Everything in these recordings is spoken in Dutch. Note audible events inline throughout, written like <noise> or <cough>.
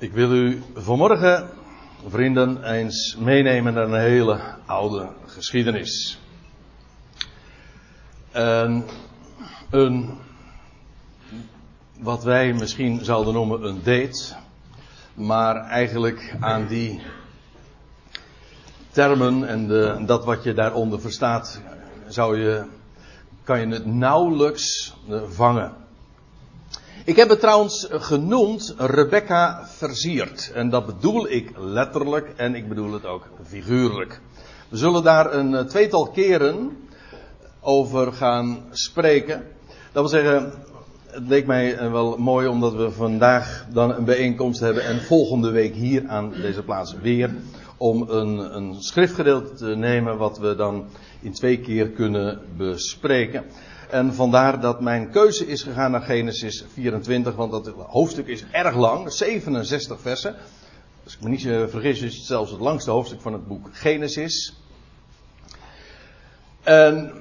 Ik wil u vanmorgen, vrienden, eens meenemen naar een hele oude geschiedenis. En een, wat wij misschien zouden noemen een date, maar eigenlijk aan die termen en de, dat wat je daaronder verstaat, zou je, kan je het nauwelijks vangen. Ik heb het trouwens genoemd Rebecca versiert. En dat bedoel ik letterlijk en ik bedoel het ook figuurlijk. We zullen daar een eh, tweetal keren over gaan spreken. Dat wil zeggen, het leek mij eh, wel mooi omdat we vandaag dan een bijeenkomst hebben en volgende week hier aan deze plaats weer. Om een, een schriftgedeelte te nemen wat we dan in twee keer kunnen bespreken. En vandaar dat mijn keuze is gegaan naar Genesis 24, want dat hoofdstuk is erg lang, 67 versen. Als ik me niet eh, vergis, is het zelfs het langste hoofdstuk van het boek Genesis. En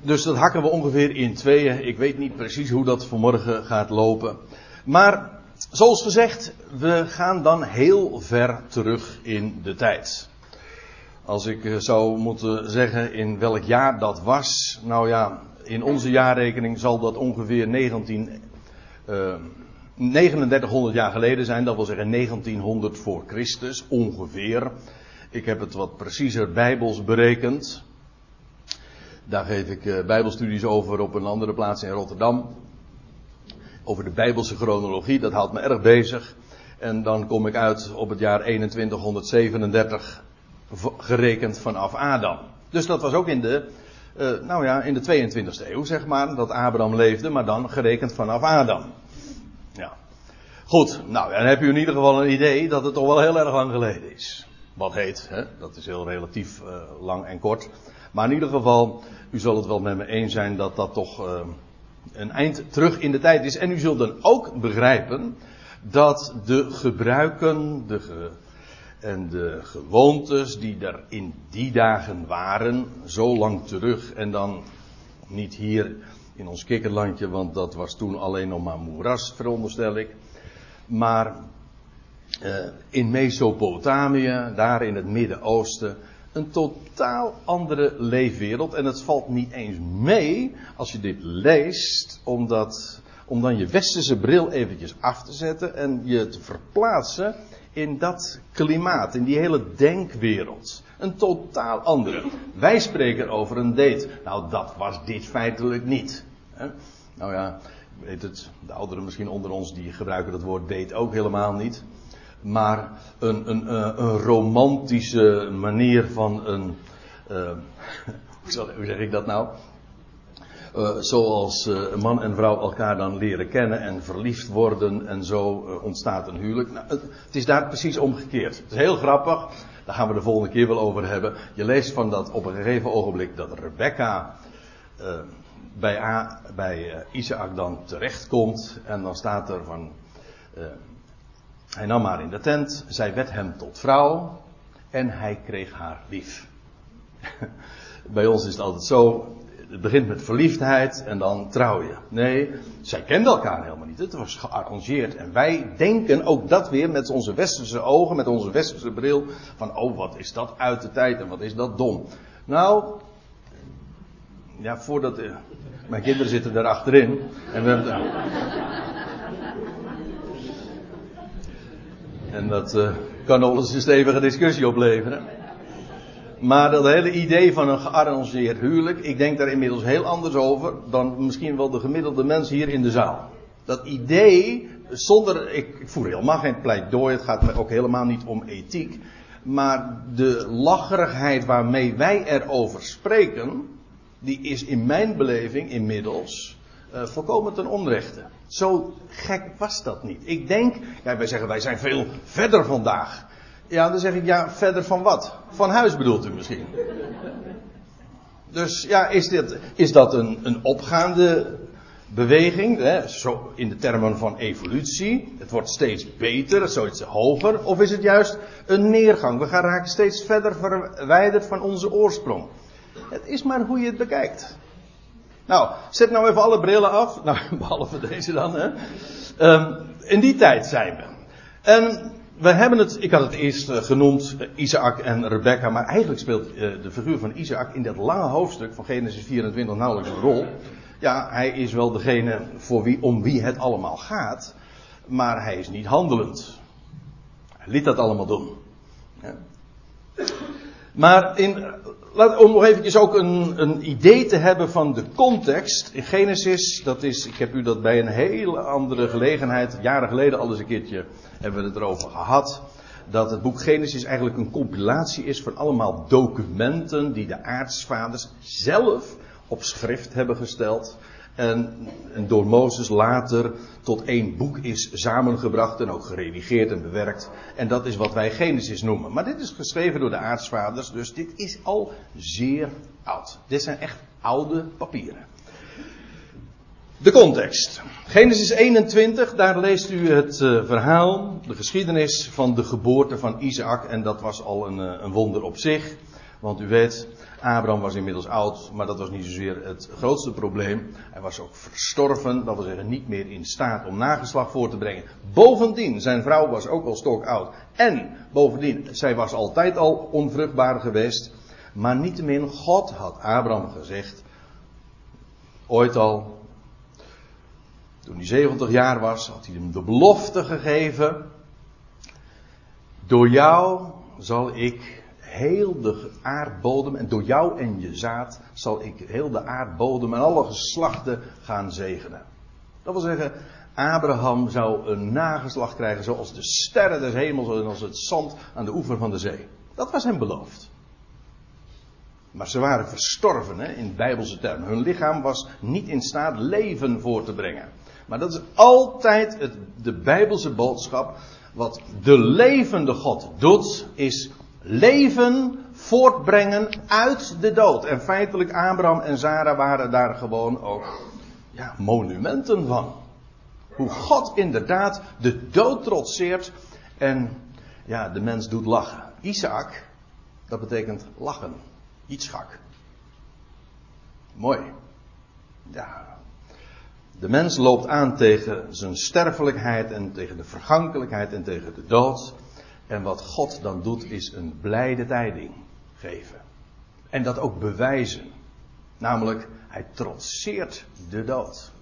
dus dat hakken we ongeveer in tweeën. Ik weet niet precies hoe dat vanmorgen gaat lopen. Maar zoals gezegd, we gaan dan heel ver terug in de tijd. Als ik eh, zou moeten zeggen in welk jaar dat was, nou ja, in onze jaarrekening zal dat ongeveer 19, uh, 3900 jaar geleden zijn. Dat wil zeggen 1900 voor Christus, ongeveer. Ik heb het wat preciezer bijbels berekend. Daar geef ik uh, bijbelstudies over op een andere plaats in Rotterdam. Over de bijbelse chronologie, dat houdt me erg bezig. En dan kom ik uit op het jaar 2137 gerekend vanaf Adam. Dus dat was ook in de uh, nou ja, in de 22e eeuw, zeg maar, dat Abraham leefde, maar dan gerekend vanaf Adam. Ja. Goed, nou, dan heb u in ieder geval een idee dat het toch wel heel erg lang geleden is. Wat heet, hè? dat is heel relatief uh, lang en kort. Maar in ieder geval, u zult het wel met me eens zijn dat dat toch uh, een eind terug in de tijd is. En u zult dan ook begrijpen dat de gebruiken, de, en de gewoontes die er in die dagen waren, zo lang terug en dan niet hier in ons kikkerlandje, want dat was toen alleen nog maar moeras, veronderstel ik. Maar uh, in Mesopotamië, daar in het Midden-Oosten, een totaal andere leefwereld. En het valt niet eens mee als je dit leest, omdat, om dan je westerse bril eventjes af te zetten en je te verplaatsen in dat klimaat, in die hele denkwereld. Een totaal andere. Wij spreken over een date. Nou, dat was dit feitelijk niet. Nou ja, weet het, de ouderen misschien onder ons die gebruiken dat woord date ook helemaal niet. Maar een, een, eh, een romantische manier van een. <laughs> Uh, hoe zeg ik dat nou? Uh, zoals uh, man en vrouw elkaar dan leren kennen en verliefd worden en zo uh, ontstaat een huwelijk. Nou, het, is daar precies omgekeerd. Het is heel grappig, daar gaan we de volgende keer wel over hebben. Je leest van dat op een gegeven ogenblik dat Rebecca bij, bij Isaac dan terechtkomt en dan staat er van, hij nam haar in de tent, zij werd hem tot vrouw en hij kreeg haar lief. <laughs> bij ons is het altijd zo, het begint met verliefdheid en dan trouw je. Nee, zij kenden elkaar helemaal niet. Het was gearrangeerd. En wij denken ook dat weer met onze westerse ogen, met onze westerse bril. Van, oh, wat is dat uit de tijd en wat is dat dom. Nou, ja, voordat. Uh, mijn kinderen zitten daar achterin. En we hebben. en dat uh, kan nog eens een stevige discussie opleveren. Maar dat hele idee van een gearrangeerd huwelijk, ik denk daar inmiddels heel anders over dan misschien wel de gemiddelde mens hier in de zaal. Dat idee, zonder, ik, ik voer helemaal geen pleidooi, het gaat me ook helemaal niet om ethiek. Maar de lacherigheid waarmee wij erover spreken, die is in mijn beleving inmiddels uh, volkomen ten onrechte. Zo gek was dat niet. Ik denk, ja, wij zeggen wij zijn veel verder vandaag. Ja, dan zeg ik ja, verder van wat? Van huis bedoelt u misschien. Dus ja, is, dit, is dat een, een opgaande beweging, hè, zo in de termen van evolutie? Het wordt steeds beter, zoiets hoger. Of is het juist een neergang? We gaan raken steeds verder verwijderd van onze oorsprong. Het is maar hoe je het bekijkt. Nou, zet nou even alle brillen af. Nou, <laughs> behalve deze dan. Hè. Um, in die tijd zijn we. En we hebben het, ik had het eerst eh, genoemd, uh, Isaac en Rebecca, maar eigenlijk speelt uh, de figuur van Isaac in dat lange hoofdstuk van Genesis 24 nauwelijks een rol. Ja, hij is wel degene voor wie, om wie het allemaal gaat, maar hij is niet handelend. Hij liet dat allemaal doen. Ja. Maar in, laat, om nog eventjes ook een, een idee te hebben van de context. In Genesis, dat is, ik heb u dat bij een hele andere gelegenheid, jaren geleden al eens een keertje hebben we het erover gehad. Dat het boek Genesis eigenlijk een compilatie is van allemaal documenten die de aartsvaders zelf op schrift hebben gesteld. En, en, door Mozes later tot één boek is samengebracht en ook geredigeerd en bewerkt. En dat is wat wij Genesis noemen. Maar dit is geschreven door de aartsvaders, dus dit is al zeer oud. Dit zijn echt oude papieren. De context. Genesis 21, daar leest u het uh, verhaal, de geschiedenis van de geboorte van Isaac. En dat was al een, uh, een wonder op zich. Want u weet, Abraham was inmiddels oud, maar dat was niet zozeer het grootste probleem. Hij was ook verstorven, dat wil zeggen niet meer in staat om nageslag voor te brengen. Bovendien, zijn vrouw was ook al stokoud. En bovendien, zij was altijd al onvruchtbaar geweest. Maar niettemin, God had Abraham gezegd, ooit al, toen hij 70 jaar was, had hij hem de belofte gegeven. Door jou zal ik heel de aardbodem en door jou en je zaad zal ik heel de aardbodem en alle geslachten gaan zegenen. Dat wil zeggen, Abraham zou een nageslag krijgen zoals de sterren des hemels en als het zand aan de oever van de zee. Dat was hem beloofd. Maar ze waren verstorven hè, in bijbelse termen. Hun lichaam was niet in staat leven voor te brengen. Maar dat is altijd het, de bijbelse boodschap. Wat de levende God doet, is leven voortbrengen uit de dood. En feitelijk Abraham en Sarah waren daar gewoon ook ja, monumenten van. Hoe God inderdaad de dood trotseert en ja, de mens doet lachen. Isaac, dat betekent lachen. Ietschak. Mooi. Ja. De mens loopt aan tegen zijn sterfelijkheid en tegen de vergankelijkheid en tegen de dood. En wat God dan doet is een blijde tijding geven. En dat ook bewijzen. Namelijk, hij trotseert de dood.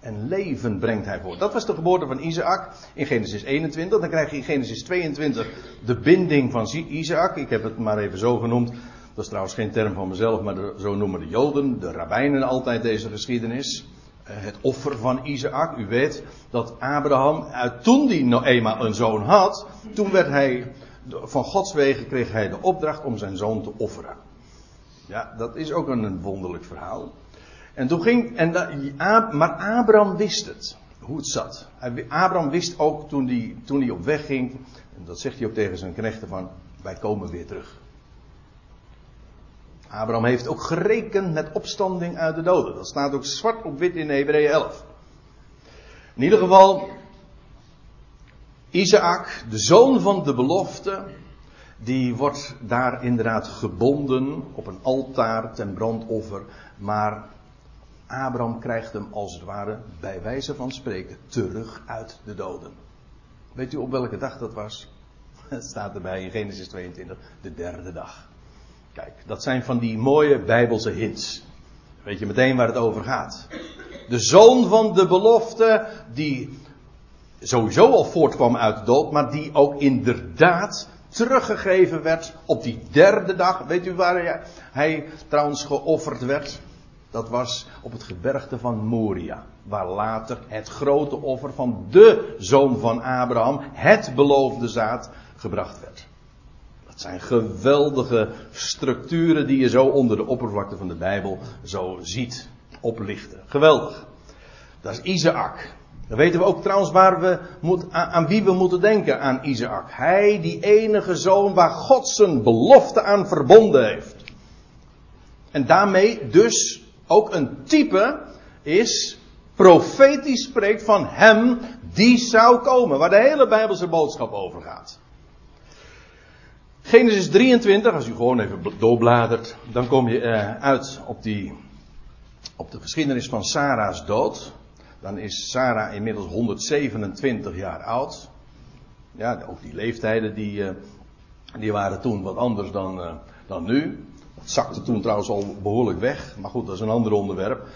En leven brengt hij voor. Dat was de geboorte van Isaac in Genesis 21. Dan krijg je in Genesis 22 de binding van Isaac. Ik heb het maar even zo genoemd. Dat is trouwens geen term van mezelf, maar zo noemen de Joden, de rabbijnen altijd deze geschiedenis. Eh, het offer van Isaac. U weet dat Abraham, toen hij nog eenmaal een zoon had, toen werd hij, van Gods wegen kreeg hij de opdracht om zijn zoon te offeren. Ja, dat is ook een wonderlijk verhaal. En toen ging, en maar Abraham wist het, hoe het zat. Abraham wist ook toen hij, toen hij op weg ging, en dat zegt hij ook tegen zijn knechten van, wij komen weer terug. Abraham heeft ook gerekend met opstanding uit de doden. Dat staat ook zwart op wit in Hebreeën 11. In ieder geval, Isaac, de zoon van de belofte, die wordt daar inderdaad gebonden op een altaar ten brandoffer. Maar Abraham krijgt hem als het ware, bij wijze van spreken, terug uit de doden. Weet u op welke dag dat was? <laughs> Het staat erbij in Genesis 22, de derde dag. Kijk, dat zijn van die mooie bijbelse hints. Weet je meteen waar het over gaat. De zoon van de belofte, die sowieso al voortkwam uit de dood, maar die ook inderdaad teruggegeven werd op die derde dag. Weet u waar hij, trouwens geofferd werd? Dat was op het gebergte van Moria. Waar later het grote offer van de zoon van Abraham, het beloofde zaad, gebracht werd. Dat zijn geweldige structuren die je zo onder de oppervlakte van de Bijbel zo ziet oplichten. Geweldig. Dat is Isaac. Dan weten we ook trouwens waar we moet, aan wie we moeten denken aan Isaac. Hij, die enige zoon waar God zijn belofte aan verbonden heeft. En daarmee dus ook een type is, profetisch spreekt van hem die zou komen. Waar de hele Bijbelse boodschap over gaat. Genesis 23, als u gewoon even doorbladert, dan kom je uh, uit op, die, op de geschiedenis van Sarah's dood. Dan is Sarah inmiddels 127 jaar oud. Ja, ook die leeftijden die, eh, die waren toen wat anders dan, eh, dan nu. Dat zakte toen trouwens al behoorlijk weg. Maar goed, dat is een ander onderwerp.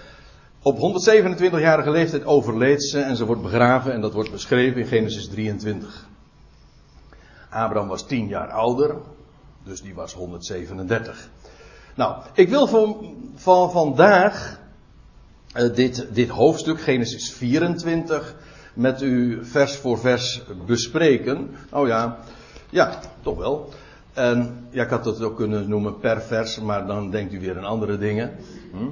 Op 127-jarige leeftijd overleed ze en ze wordt begraven en dat wordt beschreven in Genesis 23. Abraham was 10 jaar ouder, dus die was 137. Nou, ik wil van, van vandaag uh, dit, dit hoofdstuk, Genesis 24, met u vers voor vers bespreken. Oh ja, ja, toch wel. En ja, ik had het ook kunnen noemen per vers, maar dan denkt u weer aan andere dingen. Hm?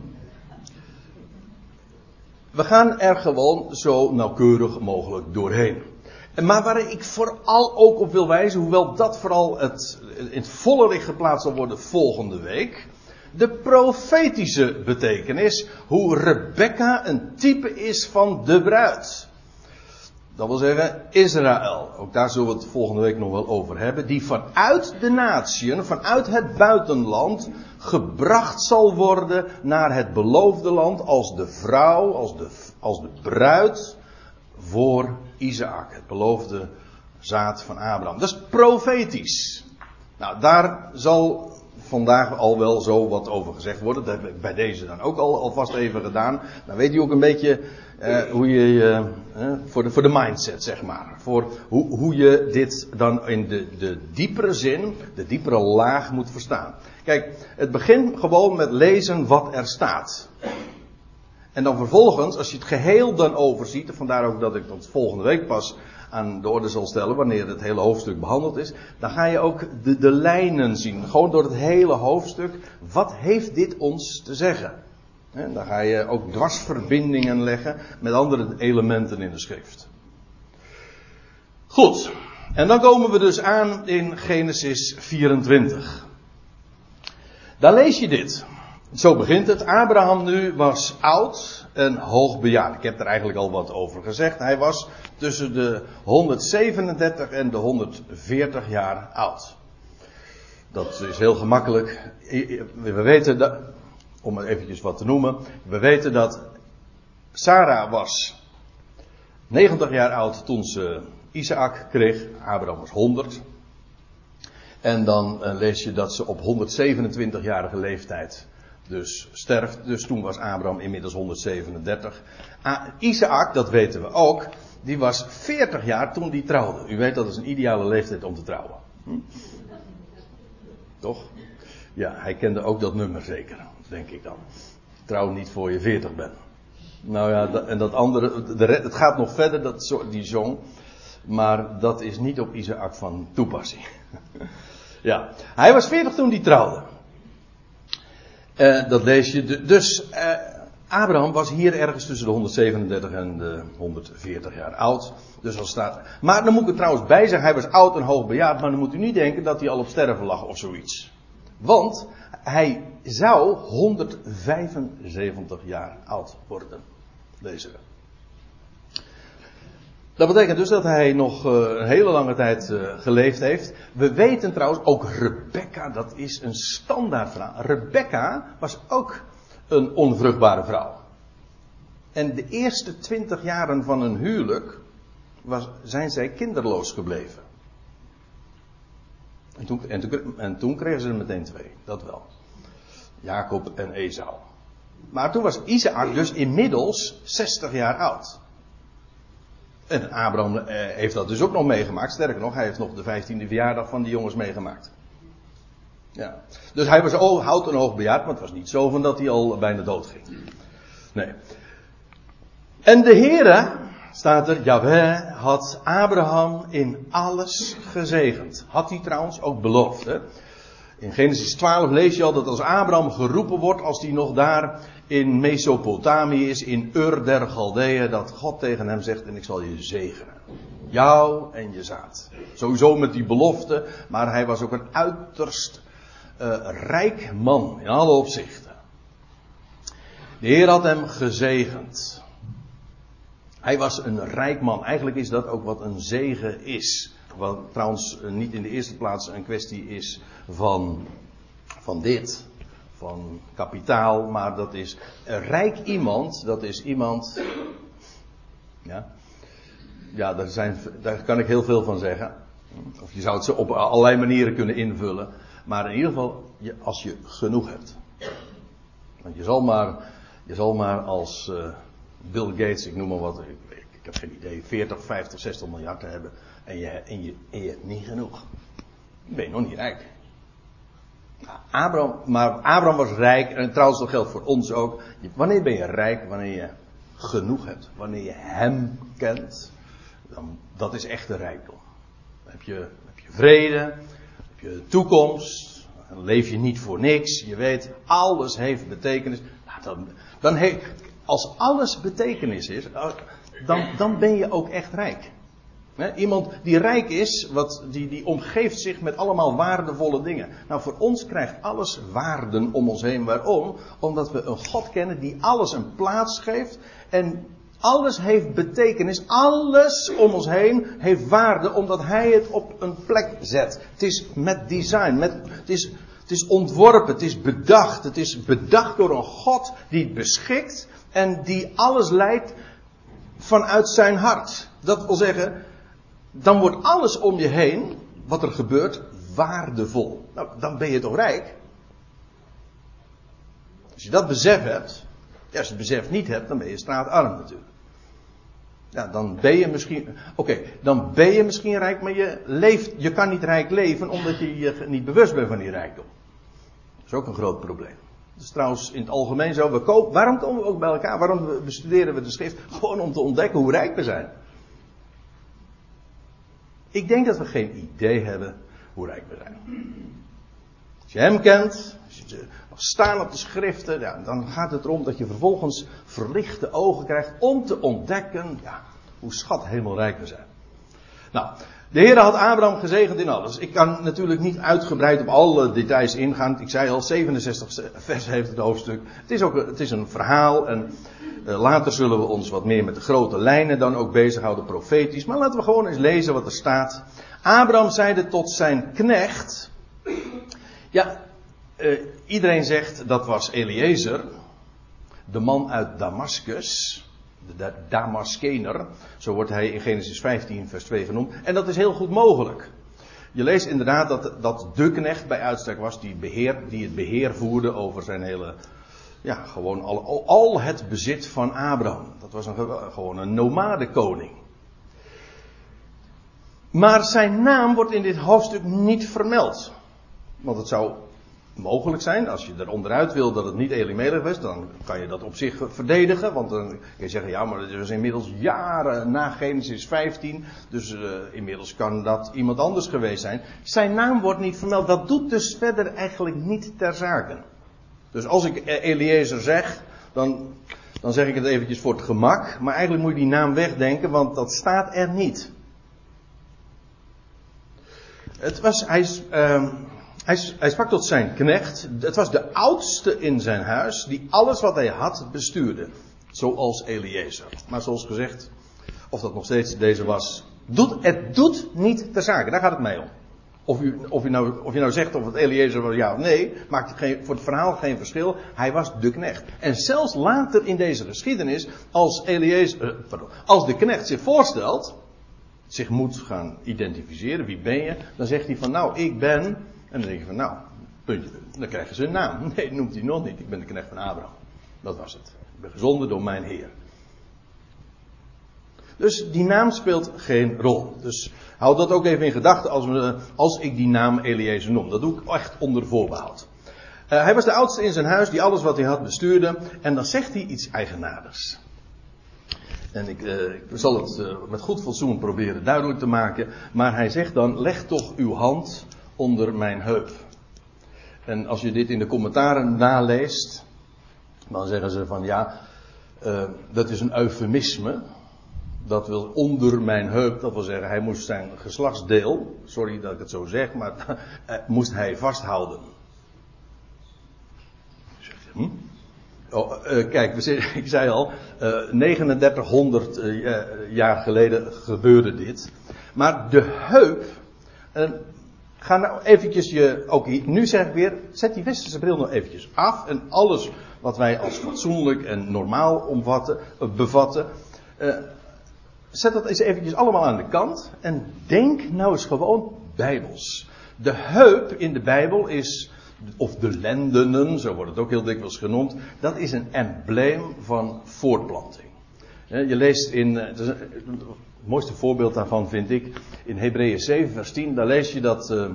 We gaan er gewoon zo nauwkeurig mogelijk doorheen. Maar waar ik vooral ook op wil wijzen, hoewel dat vooral het, in het volle licht geplaatst zal worden volgende week. De profetische betekenis, hoe Rebecca een type is van de bruid. Dat wil zeggen Israël. Ook daar zullen we het volgende week nog wel over hebben. Die vanuit de natieën, vanuit het buitenland, gebracht zal worden naar het beloofde land als de vrouw, als de, als de bruid voor Isaac. Het beloofde zaad van Abraham. Dat is profetisch. Nou, daar zal vandaag al wel zo wat over gezegd worden. Dat heb ik bij deze dan ook al alvast even gedaan. Dan weet u ook een beetje eh, hoe je, eh, voor, de, voor de mindset zeg maar. Voor hoe, hoe je dit dan in de, de diepere zin, de diepere laag moet verstaan. Kijk, het begint gewoon met lezen wat er staat. En dan vervolgens, als je het geheel dan overziet, vandaar ook dat ik dat volgende week pas aan de orde zal stellen wanneer het hele hoofdstuk behandeld is, dan ga je ook de, de lijnen zien. Gewoon door het hele hoofdstuk. Wat heeft dit ons te zeggen? En dan ga je ook dwarsverbindingen leggen met andere elementen in de schrift. Goed. En dan komen we dus aan in Genesis 24. Daar lees je dit. Zo begint het. Abraham nu was oud en hoogbejaard. Ik heb er eigenlijk al wat over gezegd. Hij was tussen de 137 en de 140 jaar oud. Dat is heel gemakkelijk. We weten dat, om eventjes wat te noemen. We weten dat Sarah was 90 jaar oud toen ze Isaac kreeg. Abraham was 100. En dan eh, lees je dat ze op 127-jarige leeftijd dus sterft. Dus toen was Abraham inmiddels 137. Isaac, dat weten we ook, die was 40 jaar toen die trouwde. U weet dat is een ideale leeftijd om te trouwen. Hm? Toch? Ja, hij kende ook dat nummer zeker, denk ik dan. Trouw niet voor je 40 bent. Nou ja, en dat andere, de, het gaat nog verder, dat, die zong. Maar dat is niet op Isaac van toepassing. <laughs> ja, hij was 40 toen die trouwde. Uh, dat lees je. Dus uh, Abraham was hier ergens tussen de 137 en de 140 jaar oud. Dus als staat. Maar dan moet ik er trouwens bij zeggen, hij was oud en hoogbejaard. Maar dan moet u niet denken dat hij al op sterven lag of zoiets. Want hij zou 175 jaar oud worden. Deze. Dat betekent dus dat hij nog uh, een hele lange tijd uh, geleefd heeft. We weten trouwens, ook Rebecca, dat is een standaard vrouw. Rebecca was ook een onvruchtbare vrouw. En de eerste twintig jaren van hun huwelijk was, zijn zij kinderloos gebleven. En toen, en, toen, en toen kregen ze er meteen twee, dat wel. Jacob en Esau. Maar toen was Isaac dus inmiddels 60 jaar oud. En Abraham eh, heeft dat dus ook nog meegemaakt. Sterker nog, hij heeft nog de vijftiende verjaardag van die jongens meegemaakt. Ja. Dus hij was hout en hoog bejaard, maar het was niet zo van dat hij al bijna dood ging. Nee. En de Heere, staat er, Jaweh had Abraham in alles gezegend. Had hij trouwens ook beloofd. Hè? In Genesis 12 lees je al dat als Abraham geroepen wordt, als hij nog daar in Mesopotamië is, in Ur der Galdeeën, dat God tegen hem zegt, en ik zal je zegenen. Jou en je zaad. Sowieso met die belofte, maar hij was ook een uiterst uh, rijk man in alle opzichten. De Heer had hem gezegend. Hij was een rijk man. Eigenlijk is dat ook wat een zegen is. Wat trouwens eh, niet in de eerste plaats een kwestie is van, van dit, van kapitaal, maar dat is een rijk iemand, dat is iemand, ja, Ja, daar, zijn, daar kan ik heel veel van zeggen. Of je zou het op allerlei manieren kunnen invullen. Maar in ieder geval, als je genoeg hebt. Want je zal maar, je zal maar als uh, Bill Gates, ik noem maar wat, ik, ik, heb geen idee, 40, 50, 60 miljard te hebben. En je, en je, en je hebt niet genoeg. Dan ben je nog niet rijk. Abraham, maar Abraham was rijk, en trouwens dat geldt voor ons ook. Wanneer ben je rijk? Wanneer je genoeg hebt. Wanneer je hem kent. Dan, dat is echte rijkdom. Dan heb je, heb je vrede, heb je toekomst. Dan leef je niet voor niks. Je weet, alles heeft betekenis. Nou, dan, dan heeft, als alles betekenis is, dan, dan ben je ook echt rijk iemand die rijk is, wat, die, die omgeeft zich met allemaal waardevolle dingen. Nou, voor ons krijgt alles waarden om ons heen. Waarom? Omdat we een God kennen die alles een plaats geeft. En alles heeft betekenis. Alles om ons heen heeft waarde omdat Hij het op een plek zet. Het is met design. Met, het, is, het is ontworpen. Het is bedacht. Het is bedacht door een God die het beschikt. En die alles leidt vanuit zijn hart. Dat wil zeggen, dan wordt alles om je heen, wat er gebeurt, waardevol. Nou, dan ben je toch rijk? Als je dat besef hebt, ja, als je het besef niet hebt, dan ben je straatarm natuurlijk. Ja, dan ben je misschien, oké, dan ben je misschien rijk, maar je leeft, je kan niet rijk leven omdat je je niet bewust bent van die rijkdom. Dat is ook een groot probleem. Dat is trouwens in het algemeen zo. We waarom komen we ook bij elkaar? Waarom bestuderen we de schrift? Gewoon om te ontdekken hoe rijk we zijn. Ik denk dat we geen idee hebben hoe rijk we zijn. Als je hem kent, als je staan op de schriften, ja, dan gaat het erom dat je vervolgens verlichte ogen krijgt om te ontdekken ja, hoe schat hemelrijk we zijn. Nou, de Heer had Abraham gezegend in alles. Ik kan natuurlijk niet uitgebreid op alle details ingaan. Ik zei al, 67 vers heeft het hoofdstuk. Het is ook het is een verhaal en later zullen we ons wat meer met de grote lijnen dan ook bezighouden, profetisch. Maar laten we gewoon eens lezen wat er staat. Abraham zeide tot zijn knecht. Ja, uh, iedereen zegt dat was Eliezer, de man uit Damascus de Damaskener, zo wordt hij in Genesis 15, vers 2 genoemd. En dat is heel goed mogelijk. Je leest inderdaad dat, dat de knecht bij uitstek was die, beheer, die het beheer voerde over zijn hele, ja, gewoon al, al het bezit van Abraham. Dat was een, gewoon een nomadekoning. Maar zijn naam wordt in dit hoofdstuk niet vermeld. Want het zou mogelijk zijn. Als je er onderuit wil dat het niet Elimelech was, dan kan je dat op zich verdedigen. Want dan kun je zeggen, ja, maar het was inmiddels jaren na Genesis 15. Dus uh, inmiddels kan dat iemand anders geweest zijn. Zijn naam wordt niet vermeld. Dat doet dus verder eigenlijk niet ter zake. Dus als ik Eliezer zeg, dan, dan zeg ik het eventjes voor het gemak. Maar eigenlijk moet je die naam wegdenken, want dat staat er niet. Het was, hij uh, hij, hij, sprak tot zijn knecht. Het was de oudste in zijn huis die alles wat hij had bestuurde. Zoals Eliezer. Maar zoals gezegd, of dat nog steeds deze was. Doet, het doet niet ter zake. Daar gaat het mee om. Of u, of, u nou, of je nou zegt of het Eliezer was ja of nee, maakt geen, voor het verhaal geen verschil. Hij was de knecht. En zelfs later in deze geschiedenis, als, Eliezer, uh, pardon, als de knecht zich voorstelt, zich moet gaan identificeren, wie ben je, dan zegt hij van nou, ik ben en dan denk je van, nou, puntje, dan krijgen ze een naam. <laughs> Nee, noemt hij nog niet. Ik ben de knecht van Abraham. Dat was het. Ik ben gezonden door mijn Heer. Dus die naam speelt geen rol. Dus houd dat ook even in gedachten als, als ik die naam Eliezer noem. Dat doe ik echt onder voorbehoud. Uh, hij was de oudste in zijn huis die alles wat hij had bestuurde. En dan zegt hij iets eigenaardigs. En ik, uh, ik zal het uh, met goed fatsoen proberen duidelijk te maken. Maar hij zegt dan: leg toch uw hand onder mijn heup. En als je dit in de commentaren naleest, dan zeggen ze van ja, dat is een eufemisme. Dat wil onder mijn heup, dat wil zeggen, hij moest zijn geslachtsdeel, sorry dat ik het zo zeg, maar uh, <laughs> moest hij vasthouden. Hm? Oh, uh, kijk, <laughs> ik zei al, 3900 jaar geleden gebeurde dit. Maar de heup, Ga nou eventjes je, ook nu zeg ik weer, zet die westerse bril nou eventjes af. En alles wat wij als fatsoenlijk en normaal omvatten, eh, bevatten. Zet dat eens eventjes allemaal aan de kant en denk nou eens gewoon bijbels. De heup in de Bijbel is, of de lendenen, zo wordt het ook heel dikwijls genoemd, dat is een embleem van voortplanting. Je leest in, eh, het, mooiste voorbeeld daarvan vind ik, in Hebreeën 7 vers 10, daar lees je dat, uh,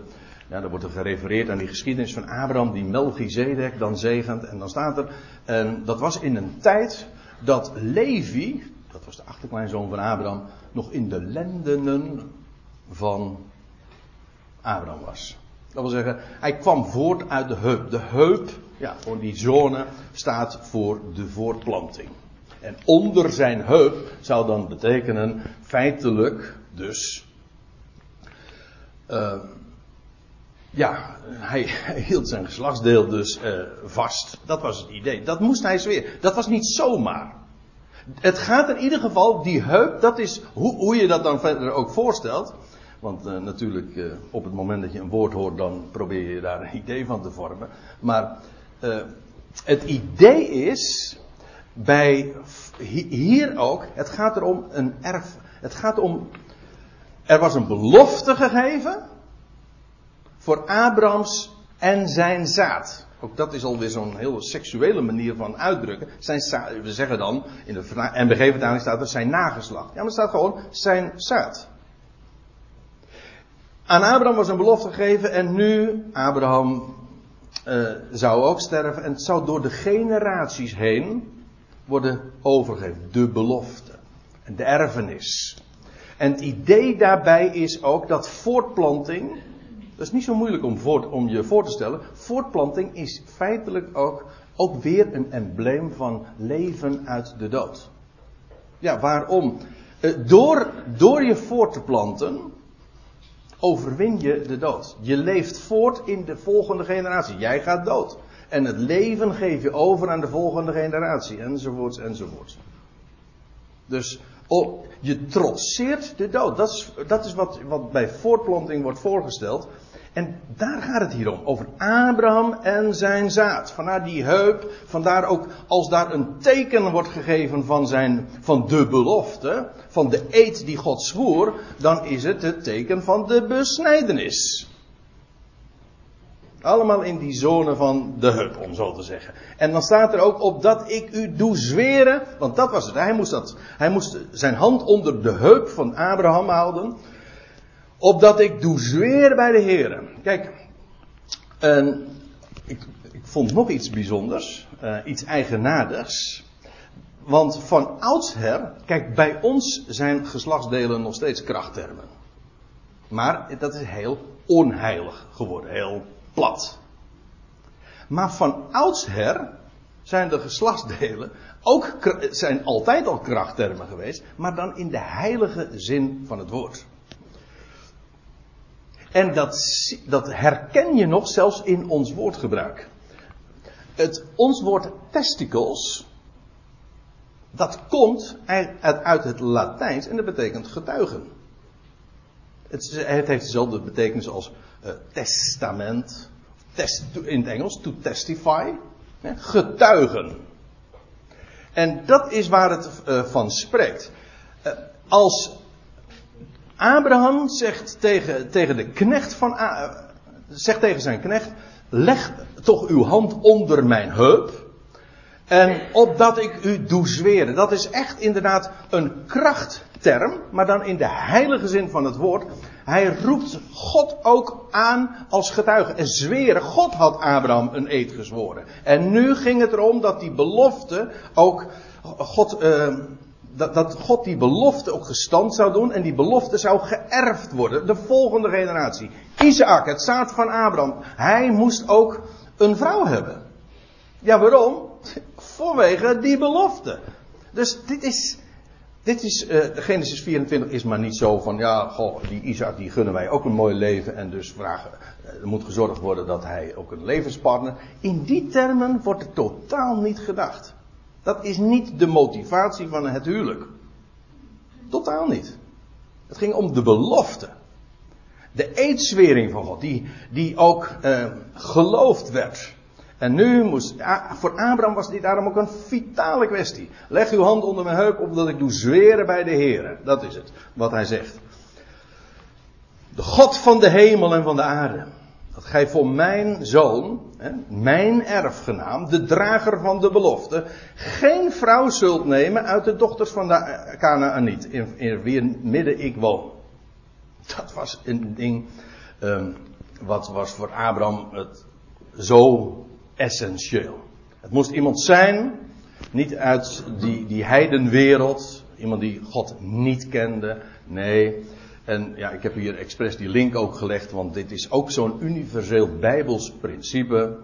ja, daar wordt er gerefereerd aan die geschiedenis van Abraham die Melchizedek dan zegent. En dan staat er, en dat was in een tijd dat Levi, dat was de achterkleinzoon van Abraham, nog in de lendenen van Abraham was. Dat wil zeggen, hij kwam voort uit de heup. De heup, ja, voor die zone, staat voor de voortplanting. En onder zijn heup zou dan betekenen, feitelijk, dus. Uh, ja, hij, hield zijn geslachtsdeel dus uh, vast. Dat was het idee. Dat moest hij zweren. Dat was niet zomaar. Het gaat in ieder geval, die heup, dat is hoe, hoe je dat dan verder ook voorstelt. Want uh, natuurlijk, uh, op het moment dat je een woord hoort, dan probeer je daar een idee van te vormen. Maar uh, het idee is, bij hier ook, het gaat erom een erf. Het gaat om, er was een belofte gegeven voor Abrahams en zijn zaad. Ook dat is alweer zo'n hele seksuele manier van uitdrukken. Zijn we zeggen dan, in de NBG-vertaling staat er zijn nageslacht. Ja, maar staat gewoon zijn zaad. Aan Abraham was een belofte gegeven en nu, Abraham uh, zou ook sterven en het zou door de generaties heen worden overgegeven. De belofte. En de erfenis. En het idee daarbij is ook dat voortplanting, dat is niet zo moeilijk om, voort, om je voor te stellen, voortplanting is feitelijk ook, ook weer een embleem van leven uit de dood. Ja, waarom? Uh, door, door je voort te planten, overwin je de dood. Je leeft voort in de volgende generatie. Jij gaat dood. En het leven geef je over aan de volgende generatie. Enzovoorts, enzovoorts. Dus oh, je trotseert de dood. Dat is, dat is wat, wat bij voortplanting wordt voorgesteld. En daar gaat het hier om. Over Abraham en zijn zaad. Vandaar die heup. Vandaar ook als daar een teken wordt gegeven van, zijn, van de belofte. Van de eed die God zwoer. Dan is het het teken van de besnijdenis. Allemaal in die zone van de heup, om zo te zeggen. En dan staat er ook op dat ik u doe zweren. Want dat was het. Hij moest, dat, hij moest zijn hand onder de heup van Abraham houden opdat ik doe zweren bij de Heer. Kijk, en ik, ik, vond nog iets bijzonders, uh, iets eigenaardigs. Want van oudsher, kijk, bij ons zijn geslachtsdelen nog steeds krachttermen. Maar dat is heel onheilig geworden, heel plat. Maar van oudsher zijn de geslachtsdelen ook, zijn altijd al krachttermen geweest, maar dan in de heilige zin van het woord. En dat, dat herken je nog zelfs in ons woordgebruik. Het, ons woord testicles, dat komt uit, het Latijns en dat betekent getuigen. Het, heeft dezelfde betekenis als uh, testament, test, in het Engels, to testify, hè, getuigen. En dat is waar het uh, van spreekt. Uh, als Abraham zegt tegen, tegen de knecht van, zegt tegen zijn knecht, leg toch uw hand onder mijn heup. En opdat ik u doe zweren. Dat is echt inderdaad een krachtterm, maar dan in de heilige zin van het woord. Hij roept God ook aan als getuige. En zweren, God had Abraham een eed gezworen. En nu ging het erom dat die belofte ook God, uh, dat, dat God die belofte ook gestand zou doen en die belofte zou geërfd worden. De volgende generatie. Isaac, het zaad van Abraham, hij moest ook een vrouw hebben. Ja, waarom? Vanwege die belofte. Dus dit is, dit is, uh, Genesis 24 is maar niet zo van, ja, goh, die Isaac die gunnen wij ook een mooi leven en dus vragen, uh, er moet gezorgd worden dat hij ook een levenspartner. In die termen wordt er totaal niet gedacht. Dat is niet de motivatie van het huwelijk. Totaal niet. Het ging om de belofte. De eedswering van God, die, die ook eh, geloofd werd. En nu moest, voor Abraham was dit daarom ook een vitale kwestie. Leg uw hand onder mijn heup op dat ik doe zweren bij de Heer. Dat is het, wat hij zegt. De God van de hemel en van de aarde. Dat gij voor mijn zoon, mijn erfgenaam, de drager van de belofte, geen vrouw zult nemen uit de dochters van de Canaaniet, in, in wie midden ik woon. Dat was een ding, um, wat was voor Abraham het zo essentieel. Het moest iemand zijn, niet uit die, die heidenwereld, iemand die God niet kende. Nee. En ja, ik heb hier expres die link ook gelegd, want dit is ook zo'n universeel Bijbels principe.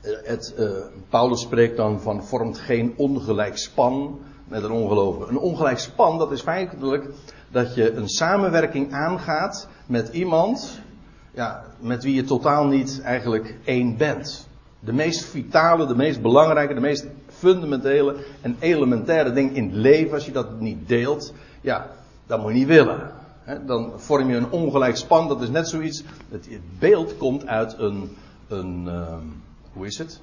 Eh, het, uh, Paulus spreekt dan van vormt geen ongelijk span met een ongelovige. Een ongelijk span, dat is feitelijk dat je een samenwerking aangaat met iemand ja, met wie je totaal niet eigenlijk één bent de meest vitale, de meest belangrijke, de meest fundamentele en elementaire ding in het leven, als je dat niet deelt, ja, dat moet je niet willen. Dan vorm je een ongelijk span, dat is net zoiets. Het beeld komt uit een, een uh, hoe is het?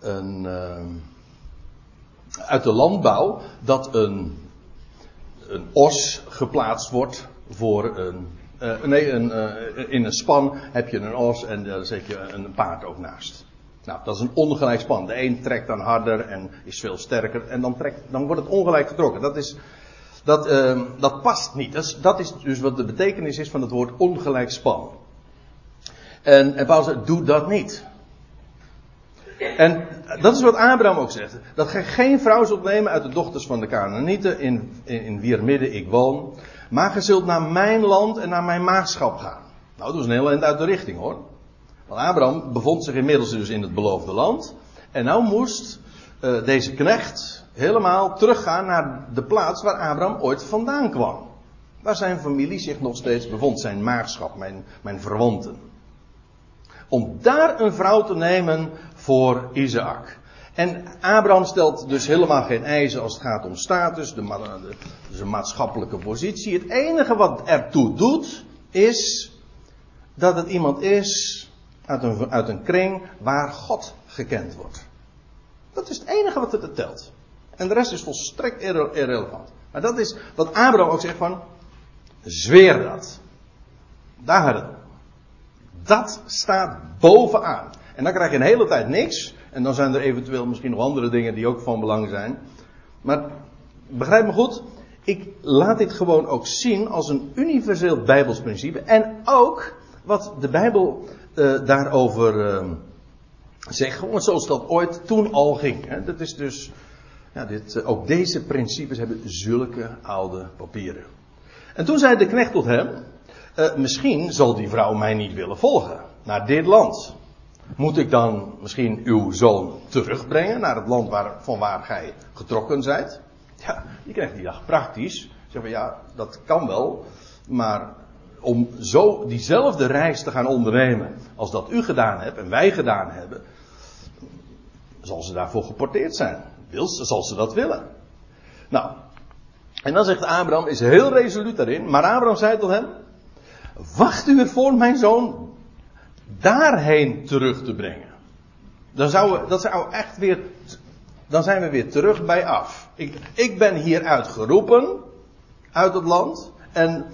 Een, uh, uit de landbouw, dat een, een os geplaatst wordt voor een uh, nee, een, uh, in een span heb je een os en daar zet je een paard ook naast. Nou, dat is een ongelijk span. De een trekt dan harder en is veel sterker en dan, trekt, dan wordt het ongelijk getrokken. Dat, is, dat, uh, dat past niet. Dat is, dat is, dus wat de betekenis is van het woord ongelijk span. En, en Paulus zegt, doe dat niet. En dat is wat Abraham ook zegt. Dat gij geen vrouw zult nemen uit de dochters van de Canaanieten in, in, in wier midden ik woon. Maar ge zult naar mijn land en naar mijn maagschap gaan. Nou, dat is een heel eind uit de richting hoor. Want Abraham bevond zich inmiddels dus in het beloofde land. En nou moest uh, deze knecht helemaal teruggaan naar de plaats waar Abraham ooit vandaan kwam. Waar zijn familie zich nog steeds bevond, zijn maagschap, mijn, mijn verwanten. Om daar een vrouw te nemen voor Isaac. En Abraham stelt dus helemaal geen eisen als het gaat om status, de, de, de maatschappelijke positie. Het enige wat ertoe doet, is dat het iemand is uit een, uit een kring waar God gekend wordt. Dat is het enige wat het telt. En de rest is volstrekt irrelevant. Maar dat is wat Abraham ook zegt van, zweer dat. Daar Dat staat bovenaan. En dan krijg je een hele tijd niks. En dan zijn er eventueel misschien nog andere dingen die ook van belang zijn. Maar begrijp me goed, ik laat dit gewoon ook zien als een universeel Bijbels principe. En ook wat de Bijbel uh, daarover uh, zegt, zoals dat ooit toen al ging. Hè. Dat is dus, ja, dit, uh, ook deze principes hebben zulke oude papieren. En toen zei de knecht tot hem, misschien zal die vrouw mij niet willen volgen naar dit land. Moet ik dan misschien uw zoon terugbrengen naar het land waar, van waar gij getrokken zijt? Ja, die krijgt die dag praktisch. Zeg van ja, dat kan wel. Maar om zo diezelfde reis te gaan ondernemen als dat u gedaan hebt en wij gedaan hebben, zal ze daarvoor geporteerd zijn. Wil zal ze dat willen. Nou, en dan zegt Abraham, is heel resoluut daarin, maar Abraham zei tot hem, wacht u ervoor mijn zoon daarheen terug te brengen. Dan zou, dat zou echt weer, dan zijn we weer terug bij af. Ik, ik ben hieruit geroepen, uit het land. En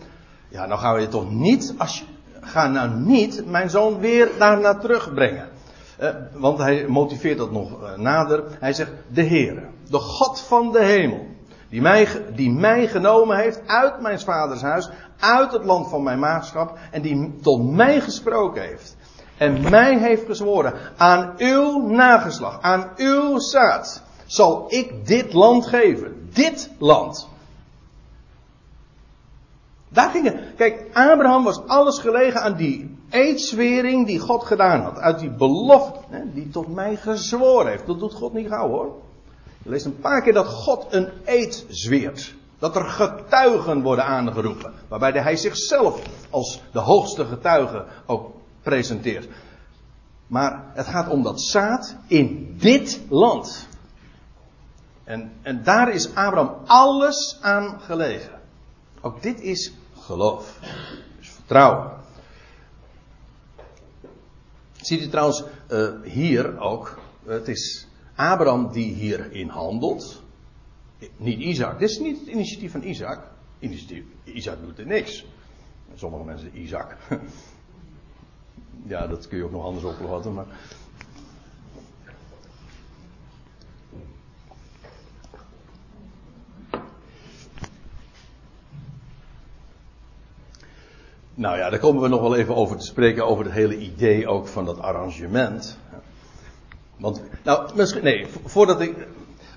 ja, dan gaan we je toch niet, als je, ga nou niet mijn zoon weer daar terugbrengen. Eh, want hij motiveert dat nog eh, nader. Hij zegt, de Heere, de God van de hemel, die mij, die mij genomen heeft uit mijn vaders huis, uit het land van mijn maagschap, en die tot mij gesproken heeft en mij heeft gezworen, aan uw nageslag, aan uw zaad, zal ik dit land geven. Dit land. Daar gingen, kijk, Abraham was alles gelegen aan die eedswering die God gedaan had. Uit die belofte, hè, die tot mij gezworen heeft. Dat doet God niet gauw hoor. Je leest een paar keer dat God een eed zweert. Dat er getuigen worden aangeroepen. Waarbij hij zichzelf als de hoogste getuige ook presenteert. Maar het gaat om dat zaad in dit land. En, en daar is Abraham alles aan gelegen. Ook dit is geloof. Dus vertrouwen. Ziet u trouwens uh, hier ook, het is Abraham die hierin handelt. Niet Isaac. Dit is niet het initiatief van Isaac. Isaac doet er niks. Sommige mensen, Isaac. <laughs> ja, dat kun je ook nog anders oplossen. Maar Nou ja, daar komen we nog wel even over te spreken, over het hele idee ook van dat arrangement. Want, nou, misschien, nee, voordat ik,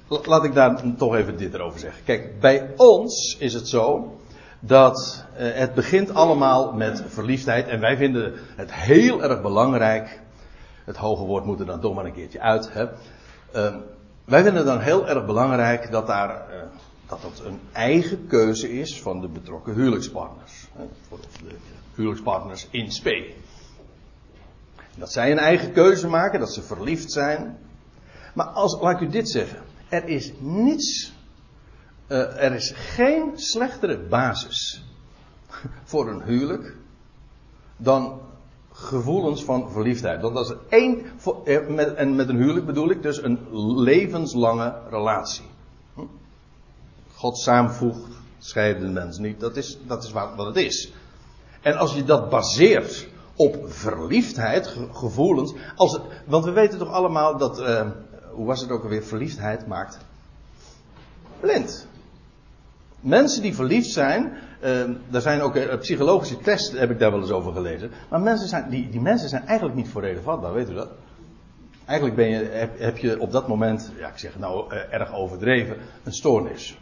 laat ik daar toch even dit erover zeggen. Kijk, bij ons is het zo dat eh, het begint allemaal met verliefdheid en wij vinden het heel erg belangrijk. Het hoge woord moet er dan toch maar een keertje uit. Hè. Uh, wij vinden het dan heel erg belangrijk dat daar, uh, dat dat een eigen keuze is van de betrokken huwelijkspartners. Of de huwelijkspartners in spe. Dat zij een eigen keuze maken, dat ze verliefd zijn. Maar als, laat ik u dit zeggen. Er is niets, uh, er is geen slechtere basis voor een huwelijk dan gevoelens van verliefdheid. Want dat is één, eh, en met een huwelijk bedoel ik dus een levenslange relatie. God samenvoegt, scheiden de mens niet. Dat is, dat is wat, wat het is. En als je dat baseert op verliefdheid, gevoelens. Als want we weten toch allemaal dat, uh, hoe was het ook alweer, verliefdheid maakt blind. Mensen die verliefd zijn, uh, daar zijn ook uh, psychologische tests, heb ik daar wel eens over gelezen. Maar mensen zijn, die, die mensen zijn eigenlijk niet voor reden vatbaar, weet u dat? Eigenlijk ben je, heb je op dat moment, ja ik zeg nou erg overdreven, een stoornis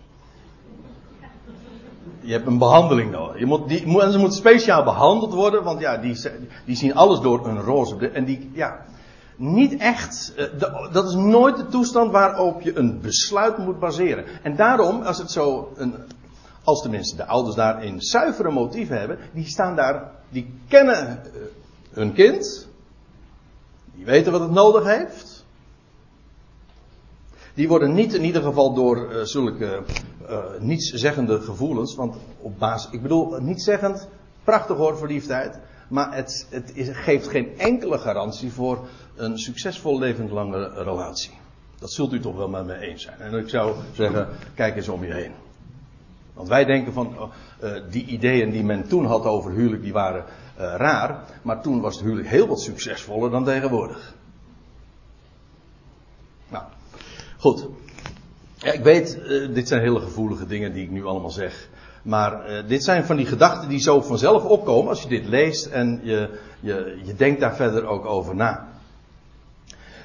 je hebt een behandeling nodig. Je moet, die mensen moeten speciaal behandeld worden, want ja, die, die zien alles door een roze En die, ja, niet echt, eh, dat is nooit de toestand waarop je een besluit moet baseren. En daarom, als het zo, een, als tenminste de ouders daarin zuivere motieven hebben, die staan daar, die kennen eh, hun kind, die weten wat het nodig heeft. Die worden niet in ieder geval door uh, zulke uh, nietszeggende gevoelens. Want op basis, ik bedoel, nietszeggend, prachtig hoor, verliefdheid. Maar het, het is, geeft geen enkele garantie voor een succesvol levenslange relatie. Dat zult u toch wel met me eens zijn. En ik zou zeggen, kijk eens om je heen. Want wij denken van, uh, die ideeën die men toen had over huwelijk, die waren uh, raar. Maar toen was het huwelijk heel wat succesvoller dan tegenwoordig. Nou, goed. Ja, ik weet, uh, dit zijn hele gevoelige dingen die ik nu allemaal zeg. Maar uh, dit zijn van die gedachten die zo vanzelf opkomen als je dit leest en je, je, je denkt daar verder ook over na.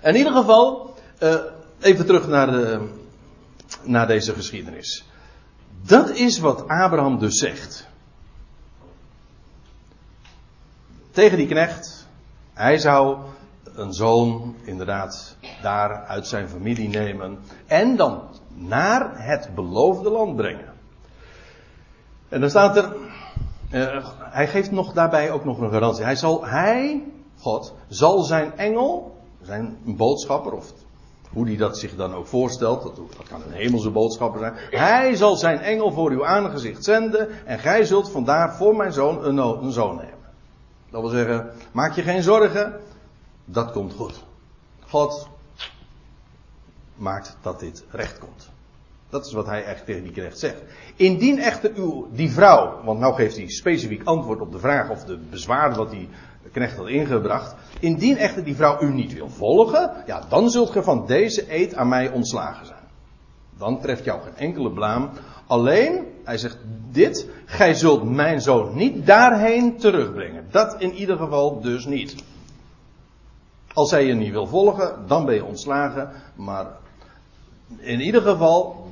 In ieder geval, uh, even terug naar, de, naar deze geschiedenis. Dat is wat Abraham dus zegt. Tegen die knecht. Hij zou een zoon inderdaad daar uit zijn familie nemen. En dan naar het beloofde land brengen. En dan staat er, uh, hij geeft nog daarbij ook nog een garantie. Hij zal, hij, God, zal zijn engel, zijn boodschapper, of hoe die dat zich dan ook voorstelt, dat, kan een hemelse boodschapper zijn. Hij zal zijn engel voor uw aangezicht zenden en gij zult vandaar voor mijn zoon een, een zoon nemen. Dat wil zeggen, maak je geen zorgen, dat komt goed. God maakt dat dit recht komt. Dat is wat hij echt tegen die knecht zegt. Indien echter die vrouw, want nou geeft hij specifiek antwoord op de vraag of de bezwaar wat die knecht had ingebracht. Indien echter die vrouw u niet wil volgen, ja, dan zult ge van deze eed aan mij ontslagen zijn. Dan treft jou geen enkele blaam. Alleen, hij zegt dit, gij zult mijn zoon niet daarheen terugbrengen. Dat in ieder geval dus niet. Als zij je niet wil volgen, dan ben je ontslagen. Maar in ieder geval,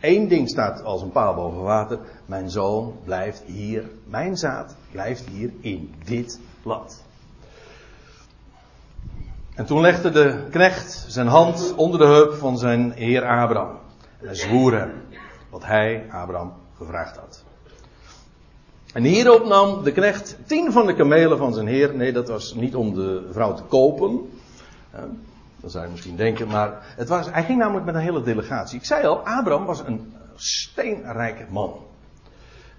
één ding staat als een paal boven water. Mijn zoon blijft hier, mijn zaad blijft hier in dit land. En toen legde de knecht zijn hand onder de heup van zijn heer Abraham. En zwoer hem wat hij, Abraham, gevraagd had. En hierop nam de knecht tien van de kamelen van zijn heer. Nee, dat was niet om de vrouw te kopen. Dat zou je misschien denken, maar het was, hij ging namelijk met een hele delegatie. Ik zei al, Abraham was een steenrijke man.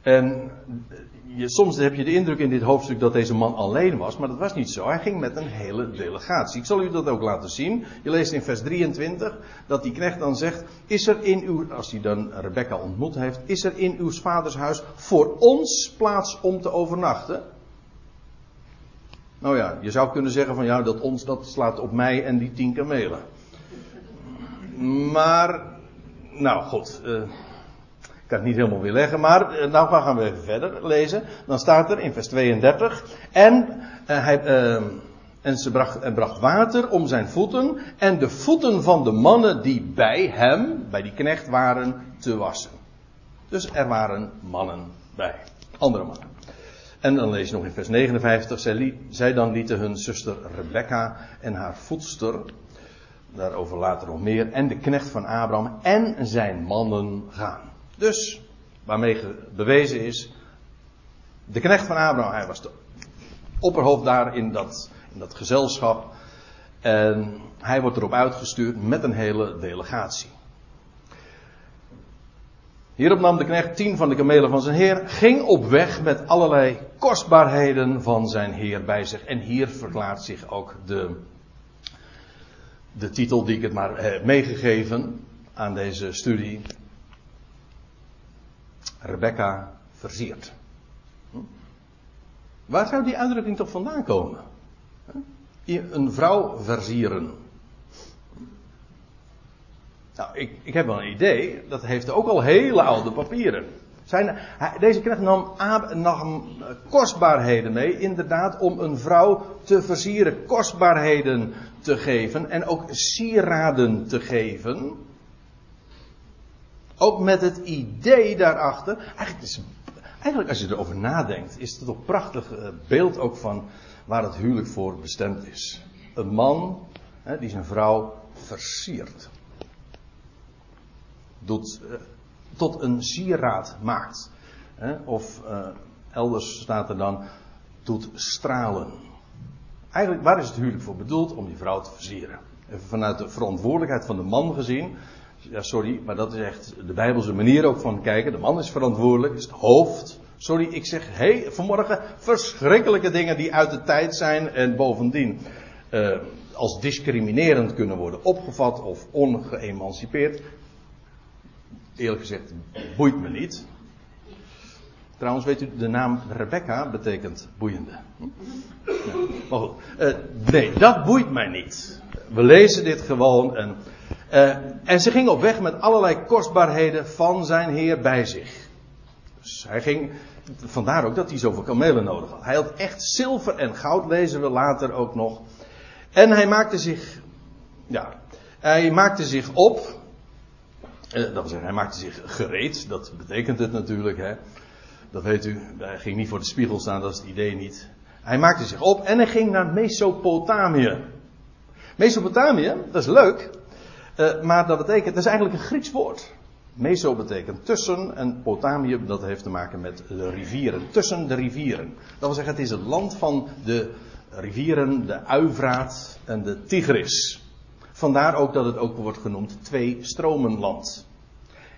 En je, soms heb je de indruk in dit hoofdstuk dat deze man alleen was, maar dat was niet zo. Hij ging met een hele delegatie. Ik zal u dat ook laten zien. Je leest in vers 23 dat die knecht dan zegt: Is er in uw, als hij dan Rebecca ontmoet heeft, is er in uw vaders huis voor ons plaats om te overnachten? Nou ja, je zou kunnen zeggen van ja, dat ons dat slaat op mij en die tien kamelen. Maar, nou goed. Uh, ik kan het niet helemaal weer leggen, maar uh, nou gaan we even verder lezen. Dan staat er in vers 32. En, uh, hij, en ze bracht, bracht water om zijn voeten en de voeten van de mannen die bij hem, bij die knecht waren, te wassen. Dus er waren mannen bij. Andere mannen. En dan lees je nog in vers 59. Zij, zij dan lieten hun zuster Rebecca en haar voedster, daarover later nog meer, en de knecht van Abraham en zijn mannen gaan. Dus, waarmee bewezen is, de knecht van Abraham, hij was de opperhoofd daar in dat, in dat gezelschap. En hij wordt erop uitgestuurd met een hele delegatie. Hierop nam de knecht tien van de kamelen van zijn heer, ging op weg met allerlei kostbaarheden van zijn heer bij zich. En hier verklaart zich ook de, de titel die ik het maar heb meegegeven aan deze studie. Rebecca versiert. Hm? Waar zou die uitdrukking toch vandaan komen? Een vrouw versieren. Nou, ik, ik heb wel een idee. Dat heeft ook al hele oude papieren. Zijn, deze knecht nam, nam kostbaarheden mee, inderdaad, om een vrouw te versieren, kostbaarheden te geven en ook sieraden te geven. Ook met het idee daarachter. Eigenlijk, is, eigenlijk als je erover nadenkt, is het een prachtig eh, beeld ook van waar het huwelijk voor bestemd is. Een man hè, die zijn vrouw versiert doet, uh, tot een sieraad maakt. Of uh, elders staat er dan, doet stralen. Eigenlijk, waar is het huwelijk voor bedoeld? Om die vrouw te versieren. Even vanuit de verantwoordelijkheid van de man gezien. Ja, sorry, maar dat is echt de Bijbelse manier ook van kijken. De man is verantwoordelijk, is het hoofd. Sorry, ik zeg hey, vanmorgen verschrikkelijke dingen die uit de tijd zijn en bovendien uh, als discriminerend kunnen worden opgevat of ongeëmancipeerd eerlijk gezegd, boeit me niet. Trouwens, weet u, de naam Rebecca betekent boeiende. Maar goed, uh, nee, dat boeit mij niet. We lezen dit gewoon. En, uh, en ze ging op weg met allerlei kostbaarheden van zijn heer bij zich. Dus hij ging, vandaar ook dat hij zoveel kamelen nodig had. Hij had echt zilver en goud, lezen we later ook nog. En hij maakte zich, ja, hij maakte zich op eh, dat wil zeggen, hij maakte zich gereed. Dat betekent het natuurlijk. Hè. Dat weet u. Hij ging niet voor de spiegel staan, dat is het idee niet. Hij maakte zich op en hij ging naar Mesopotamië. Mesopotamië, dat is leuk. Uh, maar dat betekent, dat is eigenlijk een Grieks woord. Meso betekent tussen en Potamië, dat heeft te maken met de rivieren. Tussen de rivieren. Dat wil zeggen, het is het land van de rivieren, de Uivraat en de Tigris. Vandaar ook dat het ook wordt genoemd twee stromenland.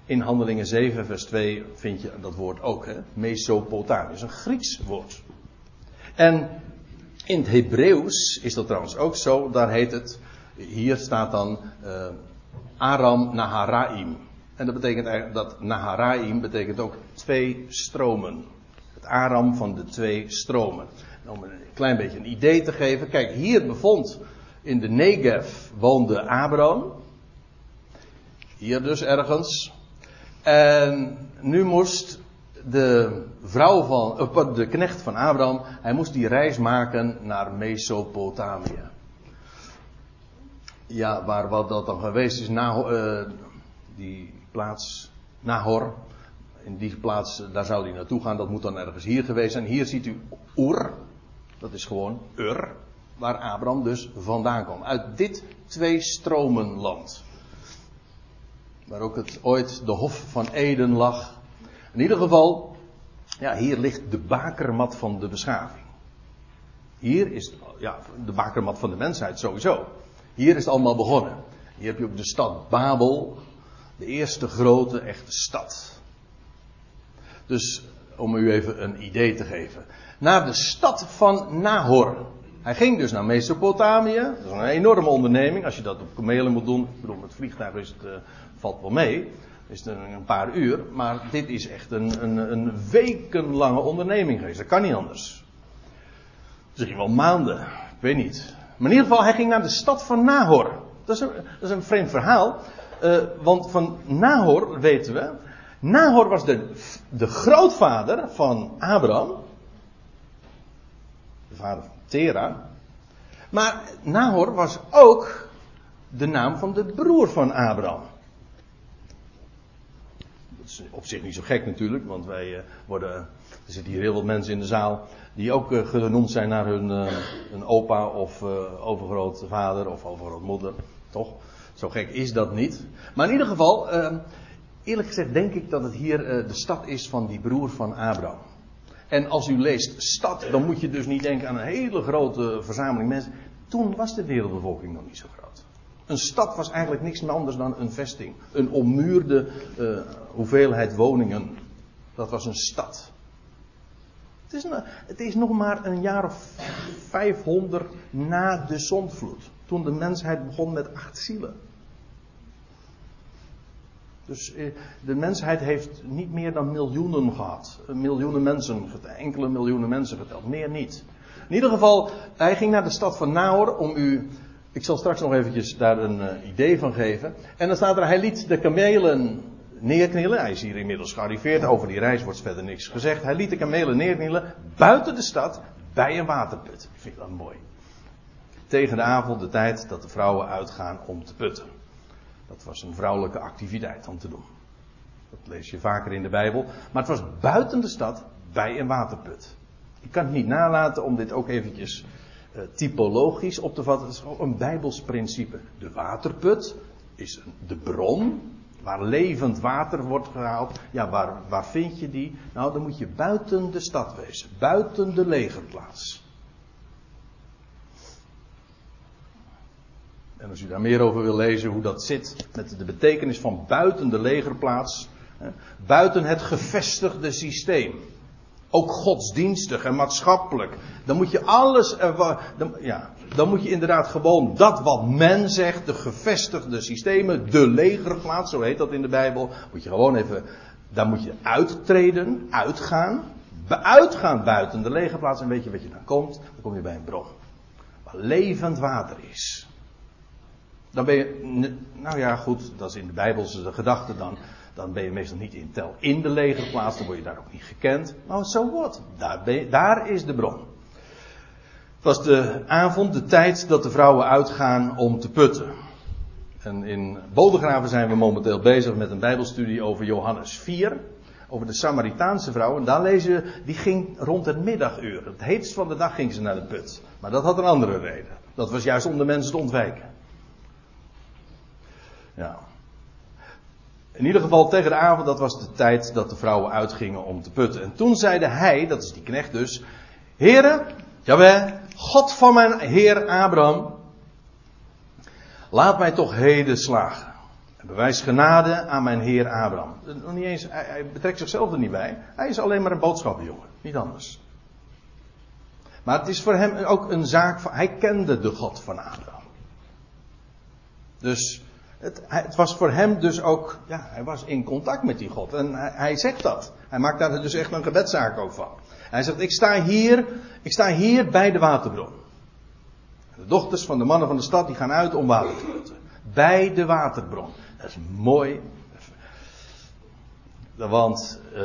In Handelingen 7, vers 2 vind je dat woord ook, hè? Is een Grieks woord. En in het Hebreeuws is dat trouwens ook zo. Daar heet het, hier staat dan uh, Aram Naharaim. En dat betekent eigenlijk dat Naharaim betekent ook twee stromen. Het Aram van de twee stromen. om een klein beetje een idee te geven. Kijk, hier bevond in de Negev woonde Abraham. Hier dus ergens. En nu moest de vrouw van, uh, de knecht van Abraham, hij moest die reis maken naar Mesopotamië. Ja, waar wat dat dan geweest is, uh, die plaats Nahor. In die plaats, daar zou hij naartoe gaan, dat moet dan ergens hier geweest zijn. Hier ziet u Ur, dat is gewoon Ur waar Abraham dus vandaan kwam. Uit dit twee stromenland. Waar ook het ooit de Hof van Eden lag. In ieder geval, ja, hier ligt de bakermat van de beschaving. Hier is ja, de bakermat van de mensheid sowieso. Hier is het allemaal begonnen. Hier heb je ook de stad Babel. De eerste grote echte stad. Dus om u even een idee te geven. Naar de stad van Nahor. Hij ging dus naar Mesopotamië. Dat is een enorme onderneming. Als je dat op kamelen moet doen. Ik bedoel, met vliegtuig is het, uh, valt wel mee. Is het een, paar uur. Maar dit is echt een, een, een wekenlange onderneming geweest. Dat kan niet anders. Misschien wel maanden. Ik weet niet. Maar in ieder geval, hij ging naar de stad van Nahor. Dat is een, dat is een vreemd verhaal. Uh, want van Nahor weten we. Nahor was de, de grootvader van Abraham. De vader van Tera. Maar Nahor was ook de naam van de broer van Abraham. Dat is op zich niet zo gek natuurlijk, want wij uh, worden. Er zitten hier heel veel mensen in de zaal die ook uh, genoemd zijn naar hun, uh, hun opa of overgrootvader of overgrootmoeder. Toch? Zo gek is dat niet. Maar in ieder geval, eerlijk gezegd denk ik dat het hier de stad is van die broer van Abraham. En als u leest stad, dan moet je dus niet denken aan een hele grote verzameling mensen. Toen was de wereldbevolking nog niet zo groot. Een stad was eigenlijk niks anders dan een vesting. Een ommuurde uh, hoeveelheid woningen. Dat was een stad. Het is, een, het is, nog maar een jaar of 500 na de zondvloed. Toen de mensheid begon met acht zielen. Dus eh, de mensheid heeft niet meer dan miljoenen gehad. Miljoenen mensen, enkele miljoenen mensen geteld, meer niet. In ieder geval, hij ging naar de stad van Nahor om u. Ik zal straks nog eventjes daar een uh, idee van geven. En dan staat er, hij liet de kamelen neerknielen. Hij is hier inmiddels gearriveerd. Over die reis wordt verder niks gezegd. Hij liet de kamelen neerknielen buiten de stad bij een waterput. Ik vind dat mooi. Tegen de avond, de tijd dat de vrouwen uitgaan om te putten. Dat was een vrouwelijke activiteit om te doen. Dat lees je vaker in de Bijbel. Maar het was buiten de stad bij een waterput. Ik kan het niet nalaten om dit ook eventjes uh, typologisch op te vatten. Het is gewoon een Bijbels principe. De waterput is de bron waar levend water wordt gehaald. Ja, waar, waar vind je die? Nou, dan moet je buiten de stad wezen. Buiten de legerplaats. En als u daar meer over wil lezen, hoe dat zit met de betekenis van buiten de legerplaats, buiten het gevestigde systeem. Ook godsdienstig en maatschappelijk. Dan moet je alles, dan, ja, dan moet je inderdaad gewoon dat wat men zegt, de gevestigde systemen, de legerplaats, zo heet dat in de Bijbel, moet je gewoon even, daar moet je uittreden, uitgaan. Uitgaan buiten de legerplaats en weet je wat je dan komt? Dan kom je bij een bron. Waar levend water is. Dan ben je, nou ja, goed, dat is in de Bijbelse gedachte dan. Dan ben je meestal niet in tel in de legerplaats, dan word je daar ook niet gekend. Maar zo wat, daar, daar is de bron. Het was de avond, de tijd dat de vrouwen uitgaan om te putten. En in Bodegraven zijn we momenteel bezig met een Bijbelstudie over Johannes 4. Over de Samaritaanse vrouw. En daar lezen die ging rond het middaguur. Het heetst van de dag ging ze naar de put. Maar dat had een andere reden. Dat was juist om de mensen te ontwijken. Ja. In ieder geval tegen de avond, dat was de tijd dat de vrouwen uitgingen om te putten. En toen zeide hij, dat is die knecht dus, Heere, Jawel, God van mijn heer Abraham, laat mij toch heden slagen. En bewijs genade aan mijn heer Abraham. Niet eens, hij, hij betrekt zichzelf er niet bij. Hij is alleen maar een boodschappenjongen, niet anders. Maar het is voor hem ook een zaak van, hij kende de God van Abraham. Dus het, het, was voor hem dus ook, ja, hij was in contact met die God. En hij, zegt dat. Hij maakt daar dus echt een gebedzaak ook van. Hij zegt, ik sta hier, ik sta hier bij de waterbron. De dochters van de mannen van de stad, die gaan uit om water te putten. Bij de waterbron. Dat is mooi. Want uh,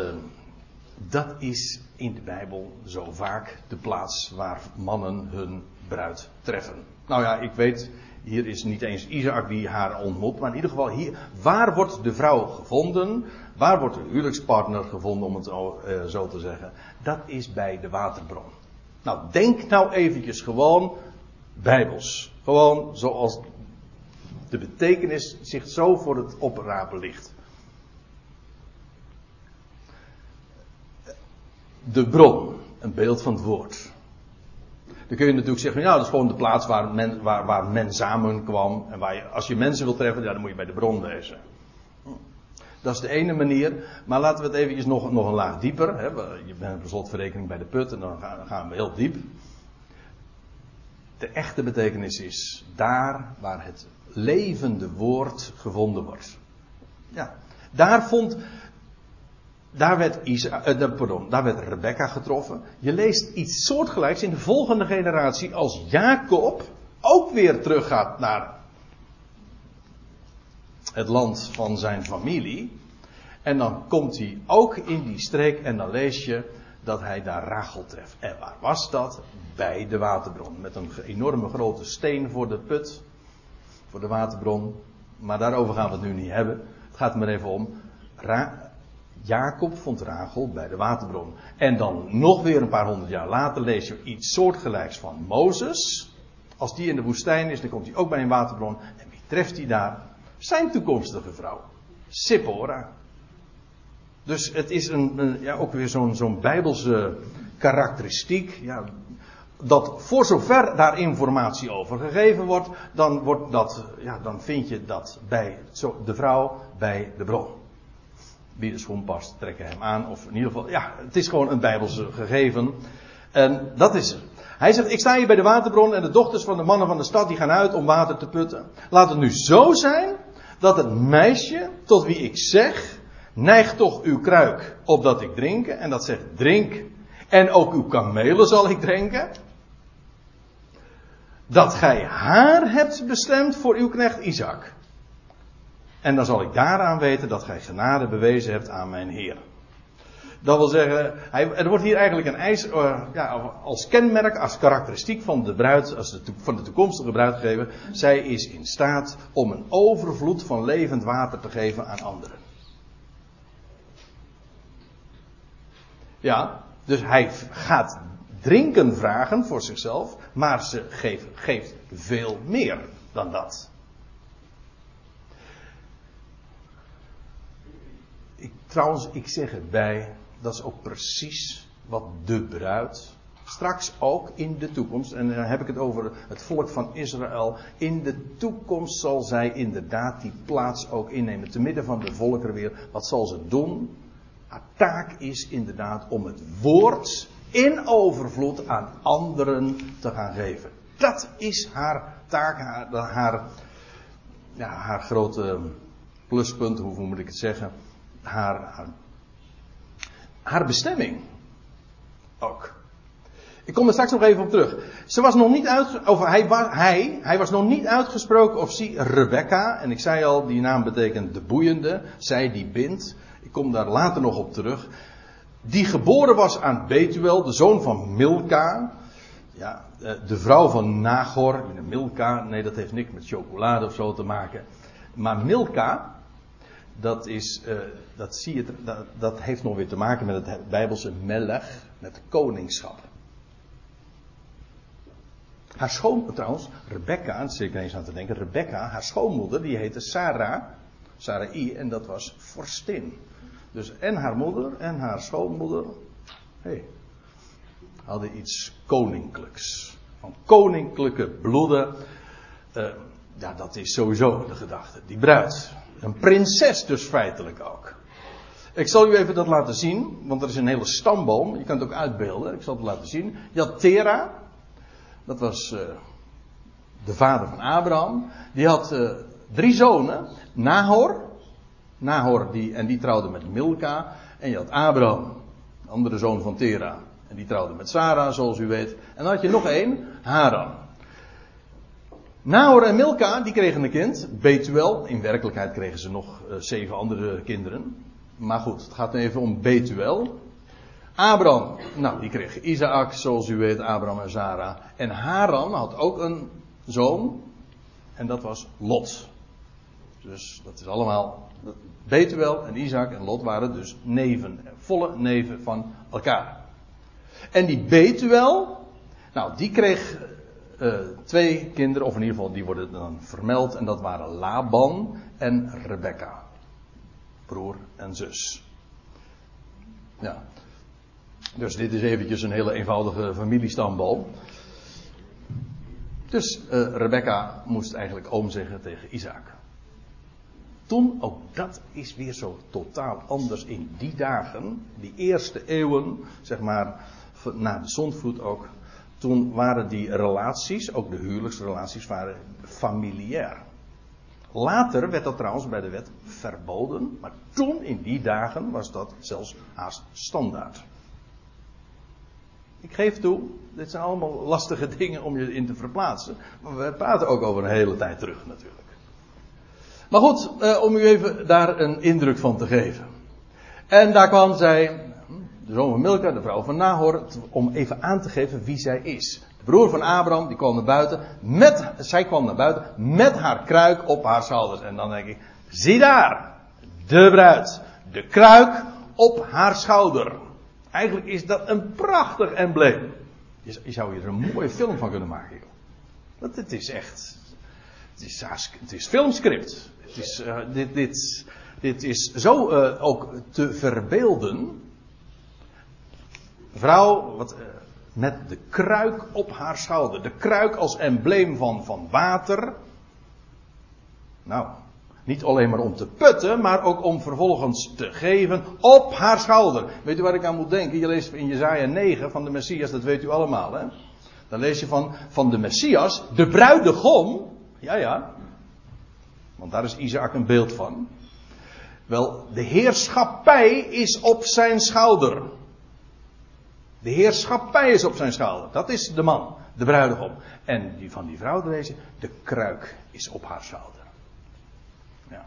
dat is in de Bijbel zo vaak de plaats waar mannen hun bruid treffen. Nou ja, ik weet, hier is niet eens Isaac die haar ontmoet, maar in ieder geval hier. Waar wordt de vrouw gevonden? Waar wordt de huwelijkspartner gevonden, om het uh, zo te zeggen? Dat is bij de waterbron. Nou, denk nou eventjes gewoon bijbels. Gewoon zoals de betekenis zich zo voor het oprapen ligt. De bron, een beeld van het woord. Dan kun je natuurlijk zeggen, nou dat is gewoon de plaats waar men, waar, waar men samenkwam. En waar je, als je mensen wilt treffen, ja, dan moet je bij de bron wezen. Dat is de ene manier. Maar laten we het eventjes nog, nog een laag dieper. Hè. Je bent per slotverrekening bij de put en dan gaan we heel diep. De echte betekenis is daar waar het levende woord gevonden wordt. Ja, daar vond. Daar werd, Isa, uh, pardon, daar werd Rebecca getroffen. Je leest iets soortgelijks in de volgende generatie als Jacob ook weer teruggaat naar het land van zijn familie. En dan komt hij ook in die streek en dan lees je dat hij daar Rachel treft. En waar was dat? Bij de waterbron. Met een enorme grote steen voor de put. Voor de waterbron. Maar daarover gaan we het nu niet hebben. Het gaat er even om. Ra Jacob vond Rachel bij de waterbron. En dan nog weer een paar honderd jaar later lees je iets soortgelijks van Mozes. Als die in de woestijn is, dan komt hij ook bij een waterbron. En wie treft hij daar? Zijn toekomstige vrouw. Sippora. Dus het is een, ja, ook weer zo'n zo'n bijbelse karakteristiek. Ja, dat voor zover daar informatie over gegeven wordt, dan, wordt dat, ja, dan vind je dat bij de vrouw bij de bron. Schoen past, trekken hem aan. Of in ieder geval, ja, het is gewoon een bijbelse gegeven. En dat is het. Hij zegt, ik sta hier bij de waterbron en de dochters van de mannen van de stad die gaan uit om water te putten. Laat het nu zo zijn dat het meisje tot wie ik zeg, neig toch uw kruik opdat ik drinken. En dat zegt drink. En ook uw kamelen zal ik drinken. Dat gij haar hebt bestemd voor uw knecht Isaac. En dan zal ik daaraan weten dat gij genade bewezen hebt aan mijn Heer. Dat wil zeggen, hij, er wordt hier eigenlijk een eis, uh, ja, als kenmerk, als karakteristiek van de bruid, als van de toekomstige bruid gegeven. Zij is in staat om een overvloed van levend water te geven aan anderen. Ja, dus hij gaat drinken vragen voor zichzelf, maar ze geeft, geeft veel meer dan dat. Ik, trouwens, ik zeg erbij, dat is ook precies wat de bruid straks ook in de toekomst, en dan heb ik het over het volk van Israël, in de toekomst zal zij inderdaad die plaats ook innemen, te midden van de volkeren weer. Wat zal ze doen? Haar taak is inderdaad om het woord in overvloed aan anderen te gaan geven. Dat is haar taak, haar, haar, ja, haar grote pluspunt, hoe moet ik het zeggen? Haar, haar, bestemming. Ook. Ik kom er straks nog even op terug. Ze was nog niet uit, of hij, hij, hij was nog niet uitgesproken of zie Rebecca. En ik zei al, die naam betekent de boeiende. Zij die bindt. Ik kom daar later nog op terug. Die geboren was aan Betuel, de zoon van Milka. Ja, eh, de vrouw van Nagor. Milka, nee, dat heeft niks met chocolade of zo te maken. Maar Milka, dat is, uh, dat zie je, dat, dat, heeft nog weer te maken met het Bijbelse melech, met koningschap. Haar schoon, trouwens, Rebecca, zit ik eens aan te denken, Rebecca, haar schoonmoeder, die heette Sarah, Sarai, en dat was vorstin. Dus en haar moeder en haar schoonmoeder, hey, hadden iets koninklijks. Van koninklijke bloeden. Uh, ja, dat is sowieso de gedachte. Die bruid. Een prinses dus feitelijk ook. Ik zal u even dat laten zien, want er is een hele stamboom. Je kan het ook uitbeelden. Ik zal het laten zien. Je had Tera. Dat was uh, de vader van Abraham. Die had uh, drie zonen. Nahor. Nahor die, en die trouwde met Milka. En je had Abraham, de andere zoon van Tera. En die trouwde met Sarah, zoals u weet. En dan had je nog één, Haran. Nahor en Milka, die kregen een kind, Betuel. In werkelijkheid kregen ze nog uh, zeven andere kinderen. Maar goed, het gaat even om Betuel. Abraham, nou, die kreeg Isaac, zoals u weet, Abraham en Sarah. En Haran had ook een zoon. En dat was Lot. Dus dat is allemaal Betuel en Isaac en Lot waren dus neven, volle neven van elkaar. En die Betuel, nou die kreeg uh, twee kinderen, of in ieder geval die worden dan vermeld, en dat waren Laban en Rebecca. Broer en zus. Ja. Dus dit is eventjes een hele eenvoudige familiestamboom. Dus uh, Rebecca moest eigenlijk oom zeggen tegen Isaac. toen, ook dat is weer zo totaal anders in die dagen, die eerste eeuwen, zeg maar, na de zondvloed ook. Toen waren die relaties, ook de huwelijksrelaties, waren familiair. Later werd dat trouwens bij de wet verboden, maar toen in die dagen was dat zelfs haast standaard. Ik geef toe, dit zijn allemaal lastige <laughs> dingen om je in te verplaatsen. Maar we praten ook over een hele tijd terug natuurlijk. Maar goed, eh, om u even daar een indruk van te geven. En daar kwam zij, de zoon van Milka, de vrouw van Nahor, om even aan te geven wie zij is. De broer van Abraham, die kwam naar buiten, met, zij kwam naar buiten met haar kruik op haar schouders. En dan denk ik, zie daar, de bruid, de kruik op haar schouder. Eigenlijk is dat een prachtig embleem. Je zou hier een mooie film van kunnen maken, joh. Want het is echt, het is, het is filmscript. Het is, uh, dit, is zo uh, ook te verbeelden. Vrouw, wat, uh, met de kruik op haar schouder. De kruik als embleem van, van water. Nou, niet alleen maar om te putten, maar ook om vervolgens te geven op haar schouder. Weet u waar ik aan moet denken? Je leest in Jezaja 9 van de Messias, dat weet u allemaal. Hè? Dan lees je van, van de Messias, de bruidegom. Ja, ja. Want daar is Isaac een beeld van. Wel, de heerschappij is op zijn schouder. De heerschappij is op zijn schouder. Dat is de man, de bruidegom. En die van die vrouw je, de kruik is op haar schouder. Ja.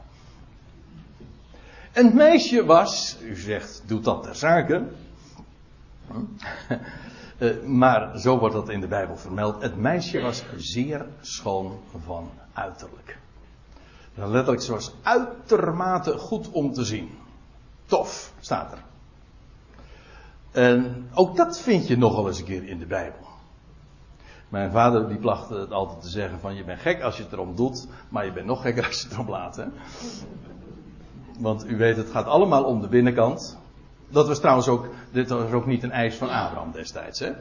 En het meisje was, u zegt, doet dat ter zake. Uh, <laughs> maar zo wordt dat in de Bijbel vermeld. Het meisje was zeer schoon van uiterlijk. Letterlijk, ze was uitermate goed om te zien. Tof, staat er. En ook dat vind je nogal eens een keer in de Bijbel. Mijn vader die placht het altijd te zeggen van je bent gek als je het erom doet, maar je bent nog gekker als je het erom laat. Hè? Want u weet, het gaat allemaal om de binnenkant. Dat was trouwens ook, dit was ook niet een eis van Abraham destijds. Hè?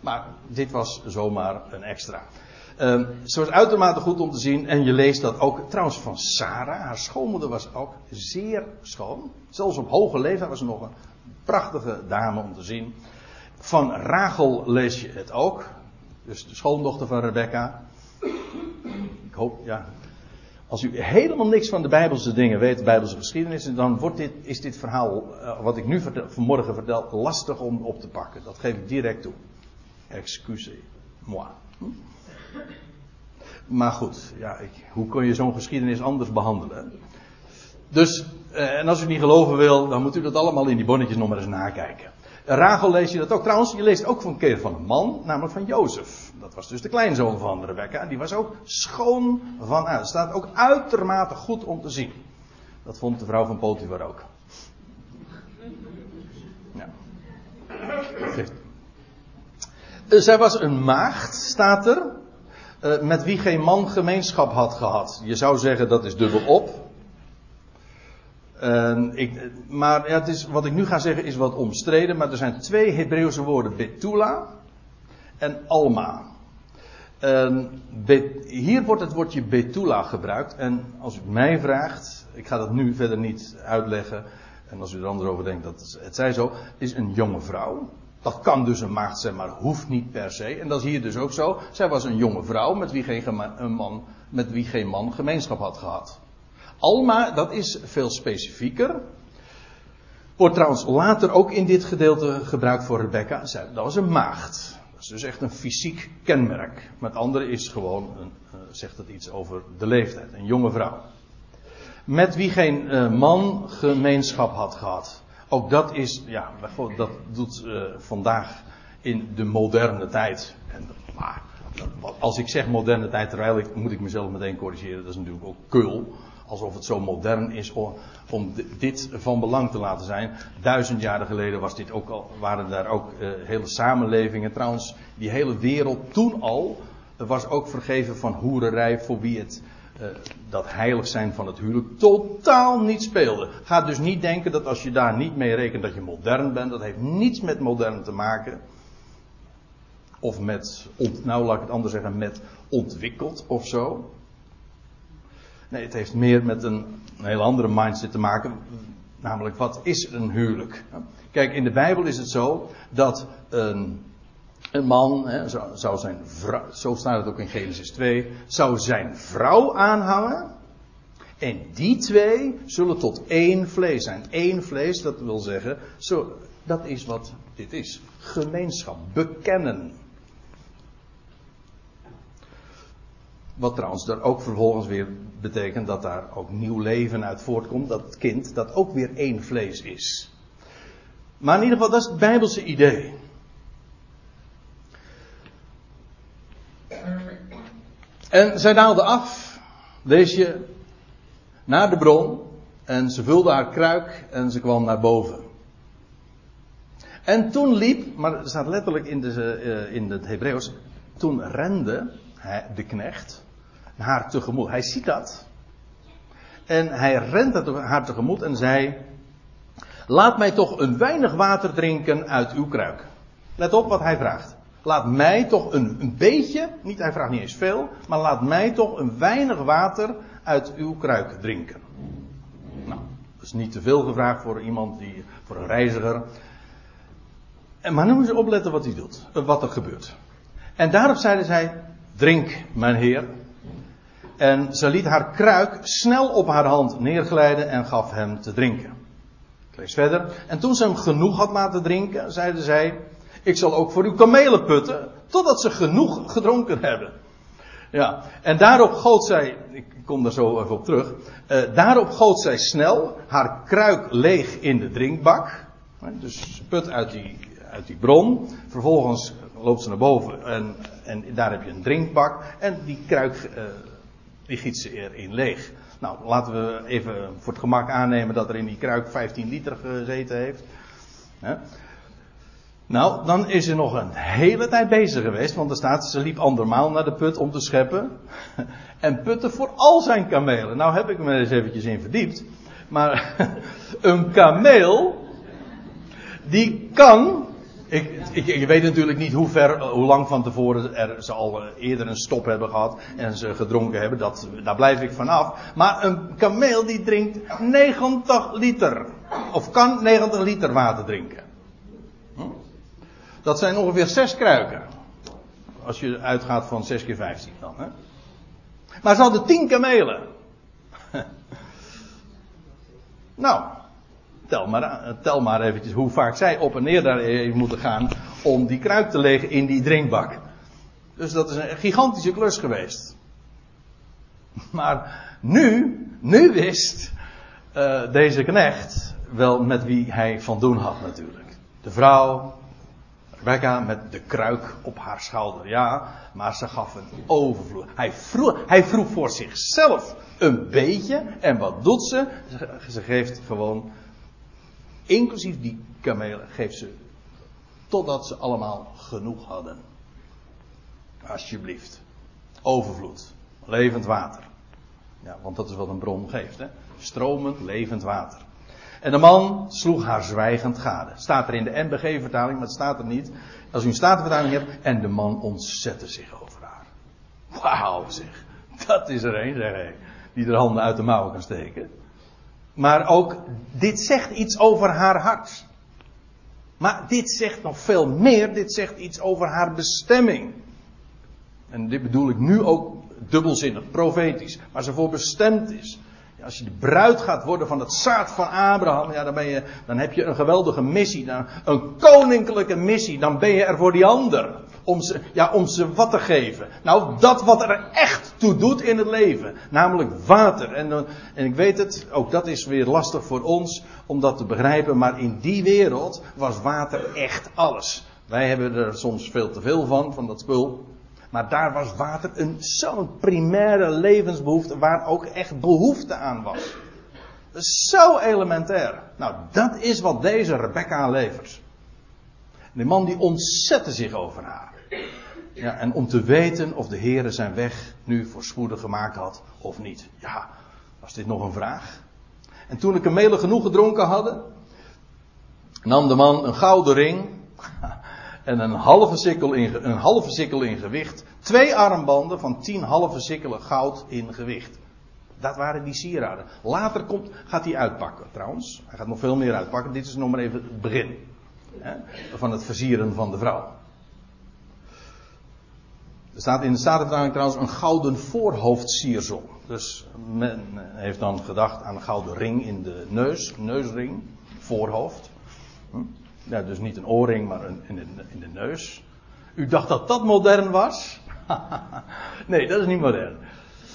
Maar dit was zomaar een extra. Um, ze was uitermate goed om te zien. En je leest dat ook trouwens van Sarah. Haar schoonmoeder was ook zeer schoon. Zelfs op hoge leeftijd was ze nog een prachtige dame om te zien. Van Rachel lees je het ook. Dus de schoondochter van Rebecca. Ik hoop, ja. Als u helemaal niks van de Bijbelse dingen weet, de Bijbelse geschiedenis, dan wordt dit, is dit verhaal, uh, wat ik nu vanmorgen vertel, lastig om op te pakken. Dat geef ik direct toe. Excuse moi. Hm? Maar goed, ja, ik, hoe kun je zo'n geschiedenis anders behandelen? Dus, eh, en als u niet geloven wil, dan moet u dat allemaal in die bonnetjes nog maar eens nakijken. Rachel lees je dat ook. Trouwens, je leest ook van een keer van een man, namelijk van Jozef. Dat was dus de kleinzoon van Rebecca. Die was ook schoon van uit. staat ook uitermate goed om te zien. Dat vond de vrouw van Potifar ook. Ja. Eh, zij was een maagd, staat er. Met wie geen man gemeenschap had gehad. Je zou zeggen dat is dubbel op. Uh, ik, maar ja, het is, wat ik nu ga zeggen is wat omstreden. Maar er zijn twee Hebreeuwse woorden. Betula en Alma. Uh, hier wordt het woordje Betula gebruikt. En als u mij vraagt. Ik ga dat nu verder niet uitleggen. En als u er anders over denkt, dat het zij zo. Is een jonge vrouw. Dat kan dus een maagd zijn, maar hoeft niet per se. En dat is hier dus ook zo. Zij was een jonge vrouw met wie geen, een man, met wie geen man gemeenschap had gehad. Alma, dat is veel specifieker. Wordt trouwens later ook in dit gedeelte gebruikt voor Rebecca. Dat was een maagd. Dat is dus echt een fysiek kenmerk. Met andere is gewoon, een, uh, zegt het iets over de leeftijd. Een jonge vrouw. Met wie geen uh, man gemeenschap had gehad. Ook dat is, ja, dat doet uh, vandaag in de moderne tijd. En, maar, als ik zeg moderne tijd, moet ik mezelf meteen corrigeren, dat is natuurlijk ook kul. Alsof het zo modern is om, dit van belang te laten zijn. Duizend jaren geleden was dit ook al, waren daar ook uh, hele samenlevingen. Trouwens, die hele wereld toen al was ook vergeven van hoererij voor wie het uh, dat heilig zijn van het huwelijk totaal niet speelde. Ga dus niet denken dat als je daar niet mee rekent dat je modern bent. Dat heeft niets met modern te maken. Of met, nou laat ik het anders zeggen, met ontwikkeld of zo. Nee, het heeft meer met een, een heel andere mindset te maken. Namelijk, wat is een huwelijk? Kijk, in de Bijbel is het zo dat een, een man, hè, zou zijn vrouw, zo staat het ook in Genesis 2, zou zijn vrouw aanhangen. En die twee zullen tot één vlees zijn. Eén vlees, dat wil zeggen, zo, dat is wat dit is. Gemeenschap, bekennen. Wat trouwens er ook vervolgens weer betekent dat daar ook nieuw leven uit voortkomt. Dat kind dat ook weer één vlees is. Maar in ieder geval, dat is het Bijbelse idee. En zij daalde af, lees je, naar de bron. En ze vulde haar kruik en ze kwam naar boven. En toen liep, maar het staat letterlijk in, de, uh, in het Hebreeuws. Toen rende de knecht haar tegemoet. Hij ziet dat. En hij rent haar tegemoet en zei: Laat mij toch een weinig water drinken uit uw kruik. Let op wat hij vraagt. Laat mij toch een, een beetje, niet, hij vraagt niet eens veel, maar laat mij toch een weinig water uit uw kruik drinken. Nou, dat is niet te veel gevraagd voor iemand die, voor een reiziger. Maar nu moet je opletten wat hij doet, wat er gebeurt. En daarop zeiden zij, drink mijn heer. En ze liet haar kruik snel op haar hand neerglijden en gaf hem te drinken. Ik lees verder. En toen ze hem genoeg had laten drinken, zeiden zij, ik zal ook voor uw kamelen putten, totdat ze genoeg gedronken hebben. Ja, en daarop goot zij, ik kom daar zo even op terug, uh, daarop goot zij snel haar kruik leeg in de drinkbak. Dus put uit die, uit die bron. Vervolgens loopt ze naar boven en, en daar heb je een drinkbak. En die kruik, uh, die giet ze erin leeg. Nou, laten we even voor het gemak aannemen dat er in die kruik 15 liter gezeten heeft. Nou, dan is ze nog een hele tijd bezig geweest, want er staat, ze liep andermaal naar de put om te scheppen. <laughs> En putte voor al zijn kamelen. Nou heb ik me eens eventjes in verdiept. Maar <laughs> een kameel, die kan, ik, ik, weet natuurlijk niet hoe ver, hoe lang van tevoren er, ze al eerder een stop hebben gehad en ze gedronken hebben. Dat, daar blijf ik vanaf. Maar een kameel die drinkt 90 liter. Of kan 90 liter water drinken. Dat zijn ongeveer zes kruiken. Als je uitgaat van 6 keer 15 dan. Hè? Maar ze hadden tien kamelen. <laughs> nou, tel maar, tel maar eventjes hoe vaak zij op en neer daar even moeten gaan om die kruik te leggen in die drinkbak. Dus dat is een gigantische klus geweest. Maar nu, nu wist uh, deze knecht wel met wie hij van doen had natuurlijk. De vrouw, Rebecca met de kruik op haar schouder. Ja, maar ze gaf een overvloed. Hij vroeg, hij vroeg voor zichzelf een beetje. En wat doet ze? Ze geeft gewoon, inclusief die kamelen, geeft ze totdat ze allemaal genoeg hadden. Alsjeblieft. Overvloed. Levend water. Ja, want dat is wat een bron geeft. Hè? Stromend, levend water. En de man sloeg haar zwijgend gade. Staat er in de NBG-vertaling, maar het staat er niet. Als u een statenvertaling hebt. En de man ontzette zich over haar. Wauw, zeg. Dat is er een, zeg hij. Die er handen uit de mouwen kan steken. Maar ook, dit zegt iets over haar hart. Maar dit zegt nog veel meer. Dit zegt iets over haar bestemming. En dit bedoel ik nu ook dubbelzinnig, profetisch. Waar ze voor bestemd is. Als je de bruid gaat worden van het zaad van Abraham, ja, dan, ben je, dan heb je een geweldige missie. Een koninklijke missie. Dan ben je er voor die ander. Om ze, ja, om ze wat te geven. Nou, dat wat er echt toe doet in het leven. Namelijk water. En, en ik weet het, ook dat is weer lastig voor ons om dat te begrijpen. Maar in die wereld was water echt alles. Wij hebben er soms veel te veel van, van dat spul. Maar daar was water een zo'n primaire levensbehoefte waar ook echt behoefte aan was. Zo elementair. Nou, dat is wat deze Rebecca levert. De man die ontzette zich over haar. Ja, en om te weten of de Heere zijn weg nu voorspoedig gemaakt had of niet. Ja, was dit nog een vraag? En toen de kamelen genoeg gedronken hadden, nam de man een gouden ring <laughs> en een halve sikkel in, een halve sikkel in gewicht. Twee armbanden van tien halve sikkelen goud in gewicht. Dat waren die sieraden. Later komt, gaat hij uitpakken trouwens. Hij gaat nog veel meer uitpakken. Dit is nog maar even het begin. Hè, van het versieren van de vrouw. Staat in de Statenvertaling trouwens een gouden voorhoofdsiersel. Dus men heeft dan gedacht aan een gouden ring in de neus, neusring, voorhoofd. Hm? Ja, dus niet een oorring, maar een, in, de, in de neus. U dacht dat dat modern was? <laughs> nee, dat is niet modern.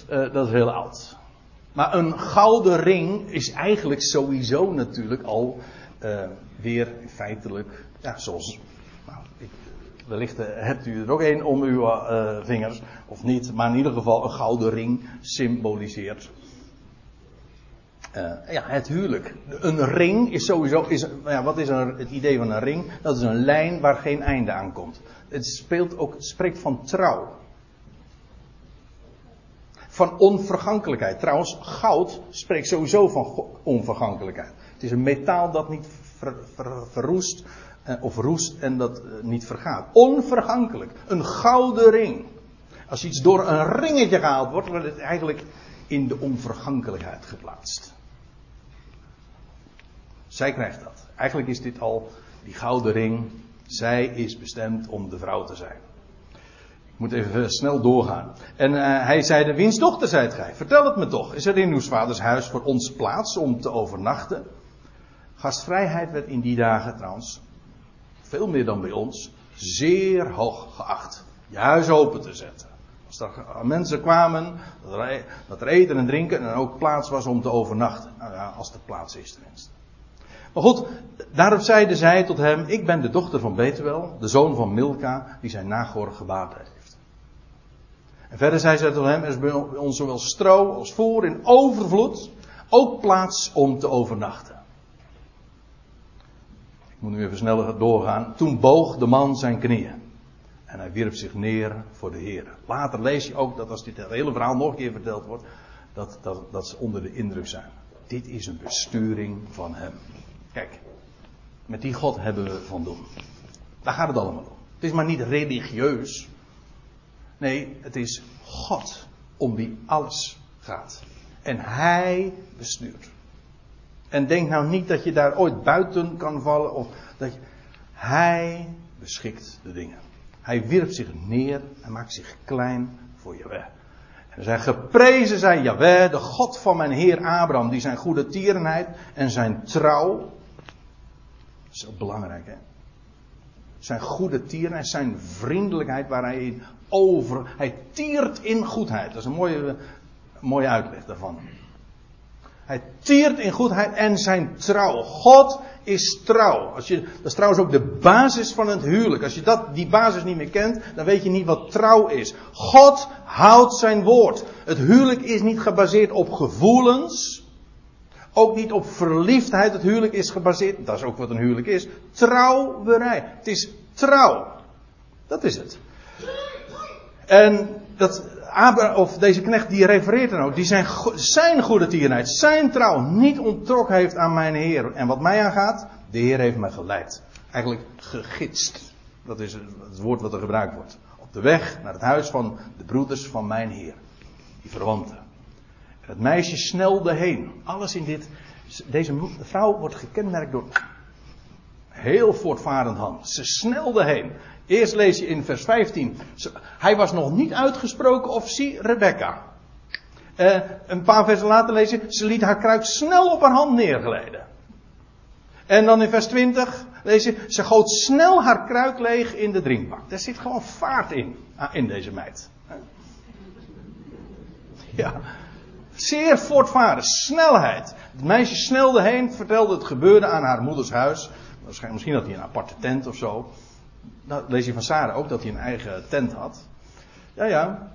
Uh, dat is heel oud. Maar een gouden ring is eigenlijk sowieso natuurlijk al uh, weer feitelijk, ja, zoals nou, ik, wellicht hebt u er ook een om uw uh, vingers, of niet, maar in ieder geval een gouden ring symboliseert. Uh, ja, het huwelijk. Een ring is sowieso, is, ja, wat is het idee van een ring? Dat is een lijn waar geen einde aan komt. Het speelt ook, spreekt van trouw. Van onvergankelijkheid. Trouwens, goud spreekt sowieso van onvergankelijkheid. Het is een metaal dat niet ver, ver, verroest eh, of roest en dat eh, niet vergaat. Onvergankelijk. Een gouden ring. Als iets door een ringetje gehaald wordt, wordt het eigenlijk in de onvergankelijkheid geplaatst. Zij krijgt dat. Eigenlijk is dit al die gouden ring. Zij is bestemd om de vrouw te zijn. Ik moet even snel doorgaan. En uh, hij zeide, wiens dochter zijt gij? Vertel het me toch. Is er in uw vaders huis voor ons plaats om te overnachten? Gastvrijheid werd in die dagen trouwens veel meer dan bij ons, zeer hoog geacht. Je huis open te zetten. Als er mensen kwamen, dat er eten en drinken en ook plaats was om te overnachten. Nou ja, als er plaats is tenminste. Maar goed, daarop zeide zij tot hem, ik ben de dochter van Betuel, de zoon van Milka, die zijn Nagor gebaard heeft. En verder zei zij tot hem, er is bij ons zowel stro als voer in overvloed, ook plaats om te overnachten. Ik moet nu even sneller doorgaan. Toen boog de man zijn knieën. En hij wierp zich neer voor de Heer. Later lees je ook dat als dit hele verhaal nog een keer verteld wordt, dat, dat, dat ze onder de indruk zijn. Dit is een besturing van hem. Kijk, met die God hebben we van doen. Daar gaat het allemaal om. Het is maar niet religieus. Nee, het is God om wie alles gaat. En hij bestuurt. En denk nou niet dat je daar ooit buiten kan vallen. Of dat. Hij beschikt de dingen. Hij wierp zich neer en maakt zich klein voor Jaweh. En zij geprezen zij Jaweh, de God van mijn Heer Abraham, die zijn goede tierenheid en zijn trouw. Dat is ook belangrijk, hè? Zijn goede tierenheid, zijn vriendelijkheid waar hij in over. Hij tiert in goedheid. Dat is een mooie, mooie uitleg daarvan. Hij tiert in goedheid en zijn trouw. God is trouw. Als je, dat is trouwens ook de basis van het huwelijk. Als je dat, die basis niet meer kent, dan weet je niet wat trouw is. God houdt zijn woord. Het huwelijk is niet gebaseerd op gevoelens. Ook niet op verliefdheid. Het huwelijk is gebaseerd, dat is ook wat een huwelijk is, trouwerij. Het is trouw. Dat is het. En dat, Abraham, of deze knecht die refereert dan ook, die zijn, zijn goede tierenheid, zijn trouw niet onttrokken heeft aan mijn Heer. En wat mij aangaat, de Heer heeft mij geleid. Eigenlijk gegidst. Dat is het woord wat er gebruikt wordt. Op de weg naar het huis van de broeders van mijn Heer. Die verwanten. En het meisje snelde heen. Alles in dit. Deze vrouw wordt gekenmerkt door heel voortvarend hand. Ze snelde heen. Eerst lees je in vers 15. Hij was nog niet uitgesproken of zie Rebecca. Uh, een paar versen later lees je. Ze liet haar kruik snel op haar hand neergeleden. En dan in vers 20 lees je. Ze goot snel haar kruik leeg in de drinkbak. Daar zit gewoon vaart in. Ah, in deze meid. Ja. Zeer voortvarend. Snelheid. Het meisje snelde heen. Vertelde het gebeurde aan haar moeders huis. Misschien had hij een aparte tent of zo. Nou, lees je van Sarah ook dat hij een eigen tent had. Ja, ja.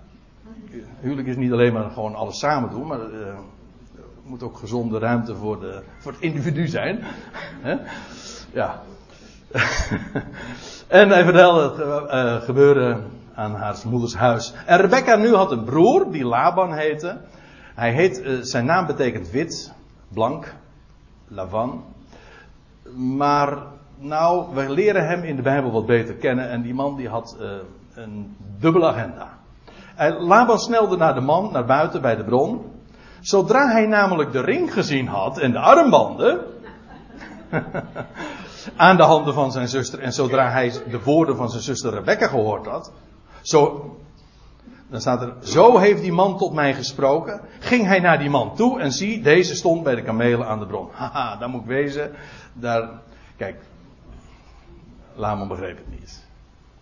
Huwelijk is niet alleen maar gewoon alles samen doen, maar uh, er moet ook gezonde ruimte voor, de, voor het individu zijn. ja. <laughs> en hij vertelde het uh, gebeuren aan haar moeders huis. En Rebecca nu had een broer die Laban heette. Hij heet, uh, zijn naam betekent wit, blank, Lavan. Maar nou, we leren hem in de Bijbel wat beter kennen. En die man die had uh, een dubbele agenda. En Laban snelde naar de man, naar buiten bij de bron. zodra hij namelijk de ring gezien had en de armbanden. <laughs> aan de handen van zijn zuster. En zodra hij de woorden van zijn zuster Rebecca gehoord had. Zo, dan staat er, zo heeft die man tot mij gesproken. Ging hij naar die man toe en zie, deze stond bij de kamelen aan de bron. <laughs> Haha, daar moet ik wezen. Daar, kijk, Lamon begreep het niet.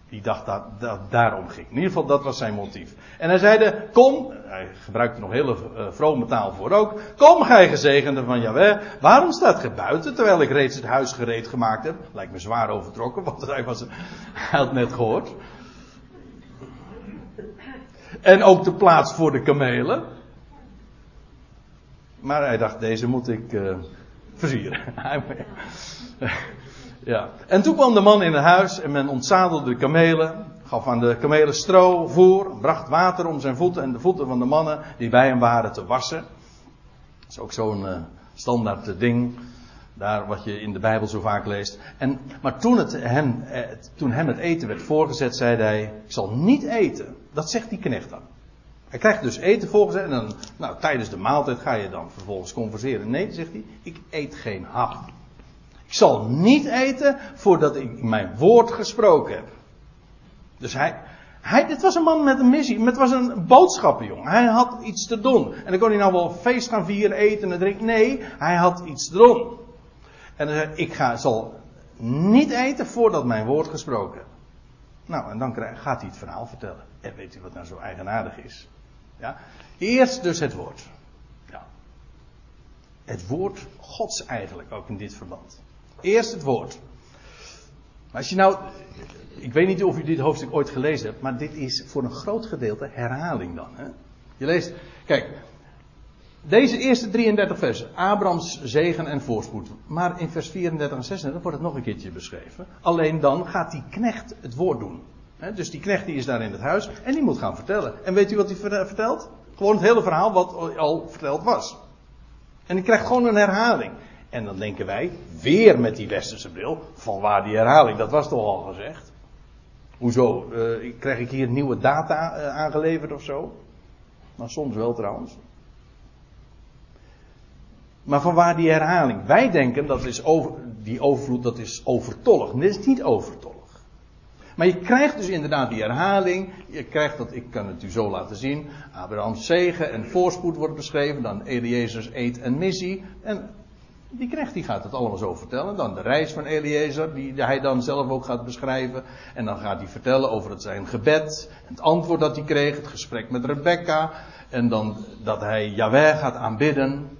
Die dacht dat dat daarom ging. In ieder geval, dat was zijn motief. En hij zeide, kom, hij gebruikte nog hele uh, vrome taal voor ook. Kom gij gezegende van Jaweh, waarom staat gij buiten terwijl ik reeds het huis gereed gemaakt heb? Lijkt me zwaar overtrokken, want hij, was, hij had net gehoord. En ook de plaats voor de kamelen. Maar hij dacht, deze moet ik uh, versieren. <laughs> ja. En toen kwam de man in het huis en men ontzadelde de kamelen. Gaf aan de kamelen stro, voer, bracht water om zijn voeten en de voeten van de mannen die bij hem waren te wassen. Dat is ook zo'n uh, standaard ding. Daar wat je in de Bijbel zo vaak leest. En, maar toen, het hem, eh, toen hem het eten werd voorgezet, zei hij: Ik zal niet eten. Dat zegt die knecht dan. Hij krijgt dus eten voorgezet en dan, nou, tijdens de maaltijd ga je dan vervolgens converseren. Nee, zegt hij, ik eet geen hap. Ik zal niet eten voordat ik mijn woord gesproken heb. Dus hij, hij, dit was een man met een missie. Het was een boodschappenjong. Hij had iets te doen. En dan kon hij nou wel feest gaan vieren, eten en drinken. Nee, hij had iets te doen. En dan zei ik ga, zal niet eten voordat mijn woord gesproken heb. Nou, en dan gaat hij het verhaal vertellen. En weet u wat nou zo eigenaardig is? Ja? Eerst dus het woord. Ja. Het woord Gods eigenlijk ook in dit verband. Eerst het woord. Als je nou, ik weet niet of u dit hoofdstuk ooit gelezen hebt, maar dit is voor een groot gedeelte herhaling dan. Hè? Je leest, kijk, deze eerste 33 versen, Abrahams zegen en voorspoed. Maar in vers 34 en 36 wordt het nog een keertje beschreven. Alleen dan gaat die knecht het woord doen. dus die knecht die is daar in het huis en die moet gaan vertellen. En weet u wat hij vertelt? Gewoon het hele verhaal wat al verteld was. En die krijgt gewoon een herhaling. En dan denken wij, weer met die westerse bril, van waar die herhaling, dat was toch al gezegd. Hoezo, uh, krijg ik hier nieuwe data uh, aangeleverd of zo? Nou, soms wel trouwens. Maar van waar die herhaling? Wij denken dat is over, die overvloed dat is overtollig. Dit is niet overtollig. Maar je krijgt dus inderdaad die herhaling. Je krijgt dat, ik kan het u zo laten zien. Abrahams zegen en voorspoed wordt beschreven. Dan Eliezer's eet en missie. En die knecht die gaat het allemaal zo vertellen. Dan de reis van Eliezer, die hij dan zelf ook gaat beschrijven. En dan gaat hij vertellen over het zijn gebed. Het antwoord dat hij kreeg, het gesprek met Rebecca. En dan dat hij Yahweh gaat aanbidden.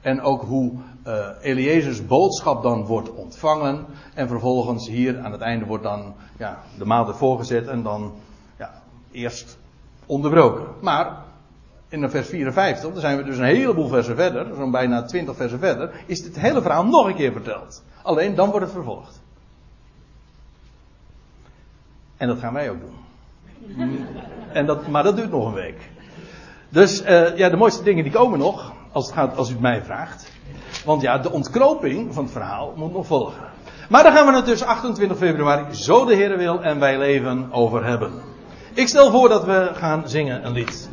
En ook hoe uh, Eliezer's boodschap dan wordt ontvangen. En vervolgens hier aan het einde wordt dan ja, de maaltijd voorgezet en dan ja, eerst onderbroken. Maar in vers 54, dan zijn we dus een heleboel versen verder, zo'n bijna 20 versen verder, is dit hele verhaal nog een keer verteld. Alleen dan wordt het vervolgd. En dat gaan wij ook doen. <laughs> En dat, maar dat duurt nog een week. Dus uh, ja, de mooiste dingen die komen nog. Als, het gaat, als u het mij vraagt. Want ja, de ontkroping van het verhaal moet nog volgen. Maar daar gaan we het dus 28 februari, zo de Heer wil en wij leven, over hebben. Ik stel voor dat we gaan zingen een lied.